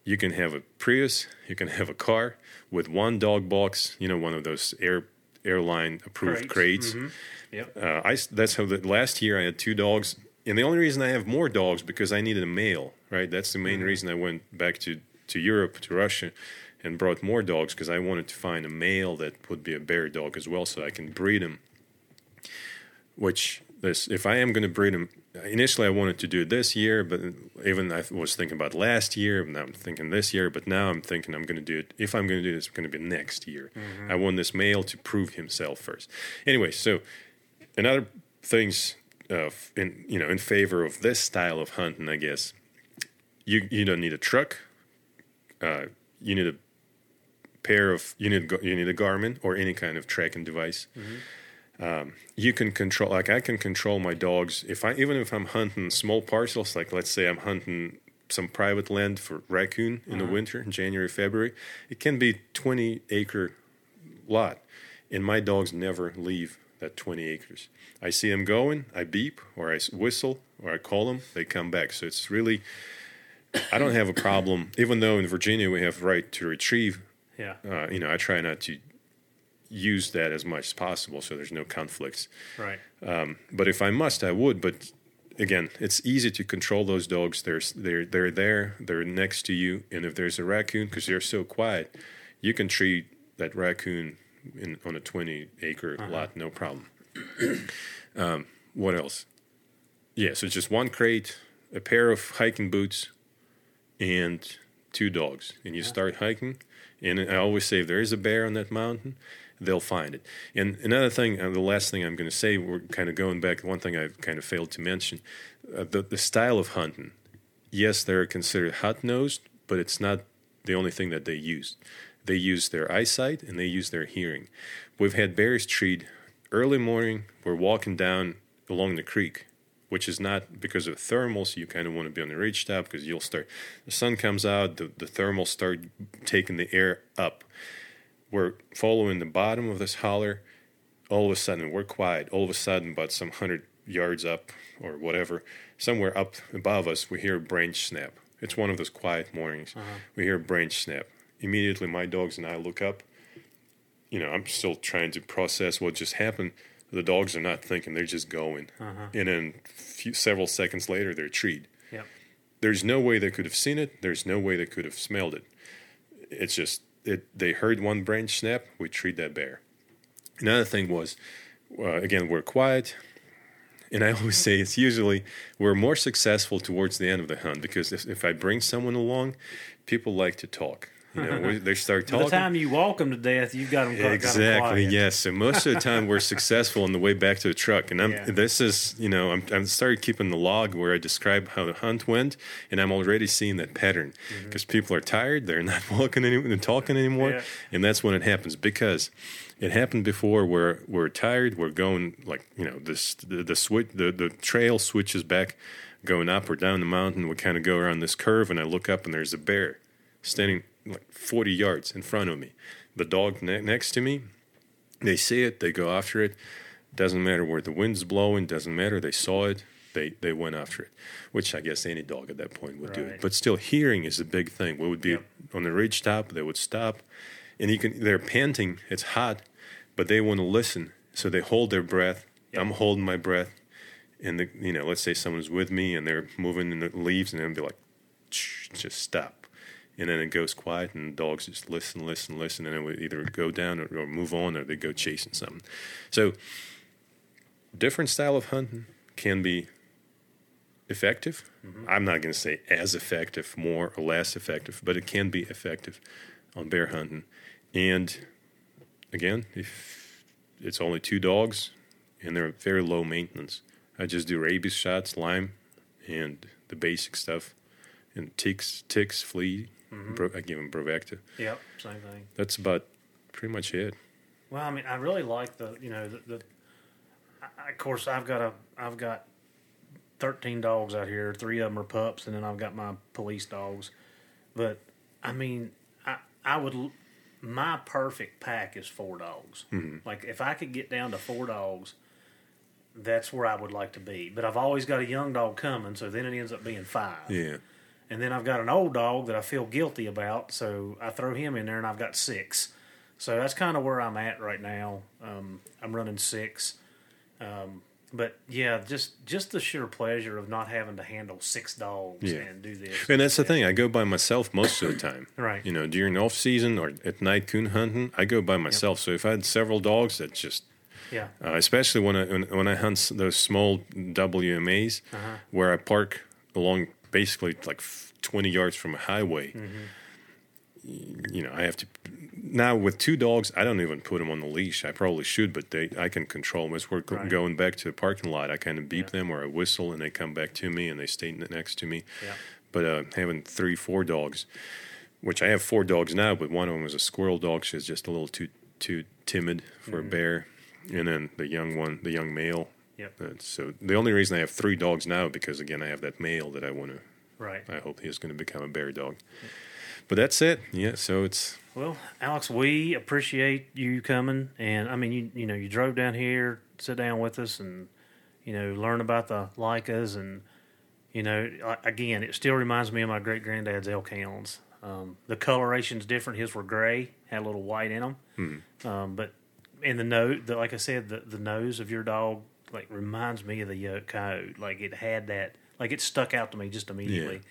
You can have a Prius, you can have a car with one dog box, you know, one of those air airline approved Crates. crates. Yep. Uh, I that's how the last year I had two dogs, and the only reason I have more dogs because I needed a male. Right, that's the main reason I went back to to Europe to Russia, and brought more dogs because I wanted to find a male that would be a bear dog as well, so I can breed them. Which this, if I am going to breed them, initially I wanted to do it this year, but even I was thinking about last year, and now I'm thinking this year, but now I'm thinking I'm going to do it. If I'm going to do this, it's going to be next year. I want this male to prove himself first. Anyway, so another things uh, in you know in favor of this style of hunting, I guess you you don't need a truck. Uh, you need a pair of you need you need a Garmin or any kind of tracking device. um, you can control. Like I can control my dogs if I even if I'm hunting small parcels. Like let's say I'm hunting some private land for raccoon in the winter, in January, February. It can be 20 acre lot, and my dogs never leave that 20 acres. I see them going, I beep or I whistle or I call them, they come back. So it's really, I don't have a problem. Even though in Virginia we have right to retrieve, Yeah. uh, you know, I try not to use that as much as possible so there's no conflicts. Right. But if I must, I would. But again, it's easy to control those dogs. They're they're they're there. They're next to you, and if there's a raccoon, because they're so quiet, you can treat that raccoon in, on a 20 acre lot, no problem. um, what else? Yeah, so just one crate, a pair of hiking boots, and two dogs, and you start hiking. And I always say, if there is a bear on that mountain, they'll find it. And another thing, uh, the last thing I'm going to say, we're kind of going back. One thing I've kind of failed to mention, uh, the the style of hunting. Yes, they're considered hot nosed, but it's not the only thing that they use. They use their eyesight and they use their hearing. We've had bears treat early morning. We're walking down along the creek, which is not because of thermals. So you kind of want to be on the ridge top because you'll start. The sun comes out, the the thermals start taking the air up. We're following the bottom of this holler. All of a sudden, we're quiet. All of a sudden, about some hundred yards up or whatever, somewhere up above us, we hear a branch snap. It's one of those quiet mornings. Uh-huh. We hear a branch snap. Immediately, my dogs and I look up. You know, I'm still trying to process what just happened. The dogs are not thinking; they're just going. And then, few, several seconds later, they're treed. Yep. There's no way they could have seen it. There's no way they could have smelled it. It's just it. They heard one branch snap. We treat that bear. Another thing was, uh, again, we're quiet, and I always say it's usually we're more successful towards the end of the hunt because if, if I bring someone along, people like to talk. You know, we- they start By talking. the time you walk them to death, you've got them Exactly. Yes. So most of the time we're successful on the way back to the truck, and I'm. Yeah. This is you know I'm I'm started keeping the log where I describe how the hunt went, and I'm already seeing that pattern Mm-hmm. because people are tired, they're not walking any, and talking anymore, Yeah. and that's when it happens because. It happened before where we're tired, we're going like you know this the the switch the, the trail switches back, going up or down the mountain. We kind of go around this curve, and I look up and there's a bear standing like 40 yards in front of me. The dog ne- next to me, they see it, they go after it. Doesn't matter where the wind's blowing, doesn't matter. They saw it, they they went after it, which I guess any dog at that point would do it. But still, hearing is a big thing. We would be Yep. on the ridge top, they would stop, and you can. They're panting, it's hot, but they want to listen, so they hold their breath. I'm holding my breath, and the you know, let's say someone's with me and they're moving in the leaves, and they'll be like, just stop. And then it goes quiet, and dogs just listen, listen, listen, and it would either go down or, or move on, or they go chasing something. So, different style of hunting can be effective. Mm-hmm. I'm not going to say as effective, more or less effective, but it can be effective on bear hunting. And again, if it's only two dogs and they're very low maintenance, I just do rabies shots, Lyme, and the basic stuff, and ticks, ticks, flea. Mm-hmm. Give them Bravecto. Yep. Same thing. That's about pretty much it. Well, I mean, I really like the you know the. the I, of course, I've got a I've got thirteen dogs out here. Three of them are pups, and then I've got my police dogs. But I mean, I I would my perfect pack is four dogs. Mm-hmm. Like if I could get down to four dogs, that's where I would like to be. But I've always got a young dog coming, so then it ends up being five. Yeah. And then I've got an old dog that I feel guilty about, so I throw him in there, and I've got six. So that's kind of where I'm at right now. Um, I'm running six, um, but yeah, just just the sheer pleasure of not having to handle six dogs Yeah. and do this. And that's the thing. I go by myself most of the time. Right. You know, during off season or at night coon hunting, I go by myself. So if I had several dogs, that just Yeah, uh, especially when I when, when I hunt those small WMAs Uh-huh. where I park along basically like twenty yards from a highway. Mm-hmm. You know, I have to now with two dogs. I don't even put them on the leash. I probably should, but they I can control them. As we're Right. going back to the parking lot, I kind of beep Yeah. them or I whistle and they come back to me and they stay next to me. yeah, But uh, having three, four dogs, which I have four dogs now, but one of them was a squirrel dog. She's just a little too too timid for Mm-hmm. a bear. and then the young one, the young male. Yep. Uh, so the only reason I have three dogs now because again I have that male that I want to. Right. I hope he's going to become a bear dog. But that's it. Yeah. So it's Well, Alex, we appreciate you coming, and I mean, you you know, you drove down here, sit down with us, and you know, learn about the Laikas, and you know, again, it still reminds me of my great granddad's elk hounds. Um, the coloration's different. His were gray, had a little white in them, um, but in the nose, the, like I said, the the nose of your dog like reminds me of the uh, coyote. Like it had that, like it stuck out to me just immediately. Yeah.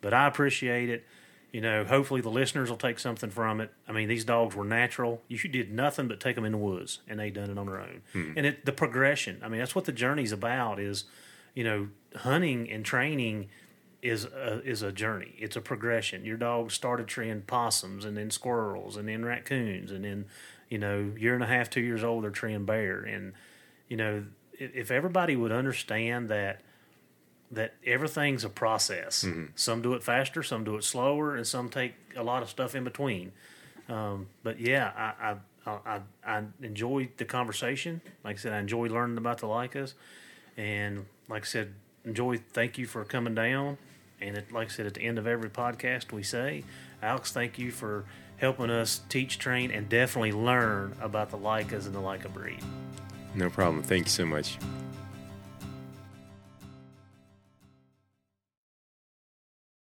But I appreciate it. You know, hopefully the listeners will take something from it. I mean, these dogs were natural. You did nothing but take them in the woods, and they done it on their own. And it, the progression. I mean, that's what the journey's about. Is you know, hunting and training is a, is a journey. It's a progression. Your dog started treeing possums, and then squirrels, and then raccoons, and then you know, year and a half, two years old, they're treeing bear. And you know, if, everybody would understand that that everything's a process. Some do it faster, some do it slower, and some take a lot of stuff in between. Um, but yeah, I, I I I enjoyed the conversation. Like I said, I enjoy learning about the Laikas, and like I said, enjoy. Thank you for coming down. And it, like I said, at the end of every podcast, we say, Alex, thank you for helping us teach, train, and definitely learn about the Laikas and the Laika breed. No problem. Thank you so much.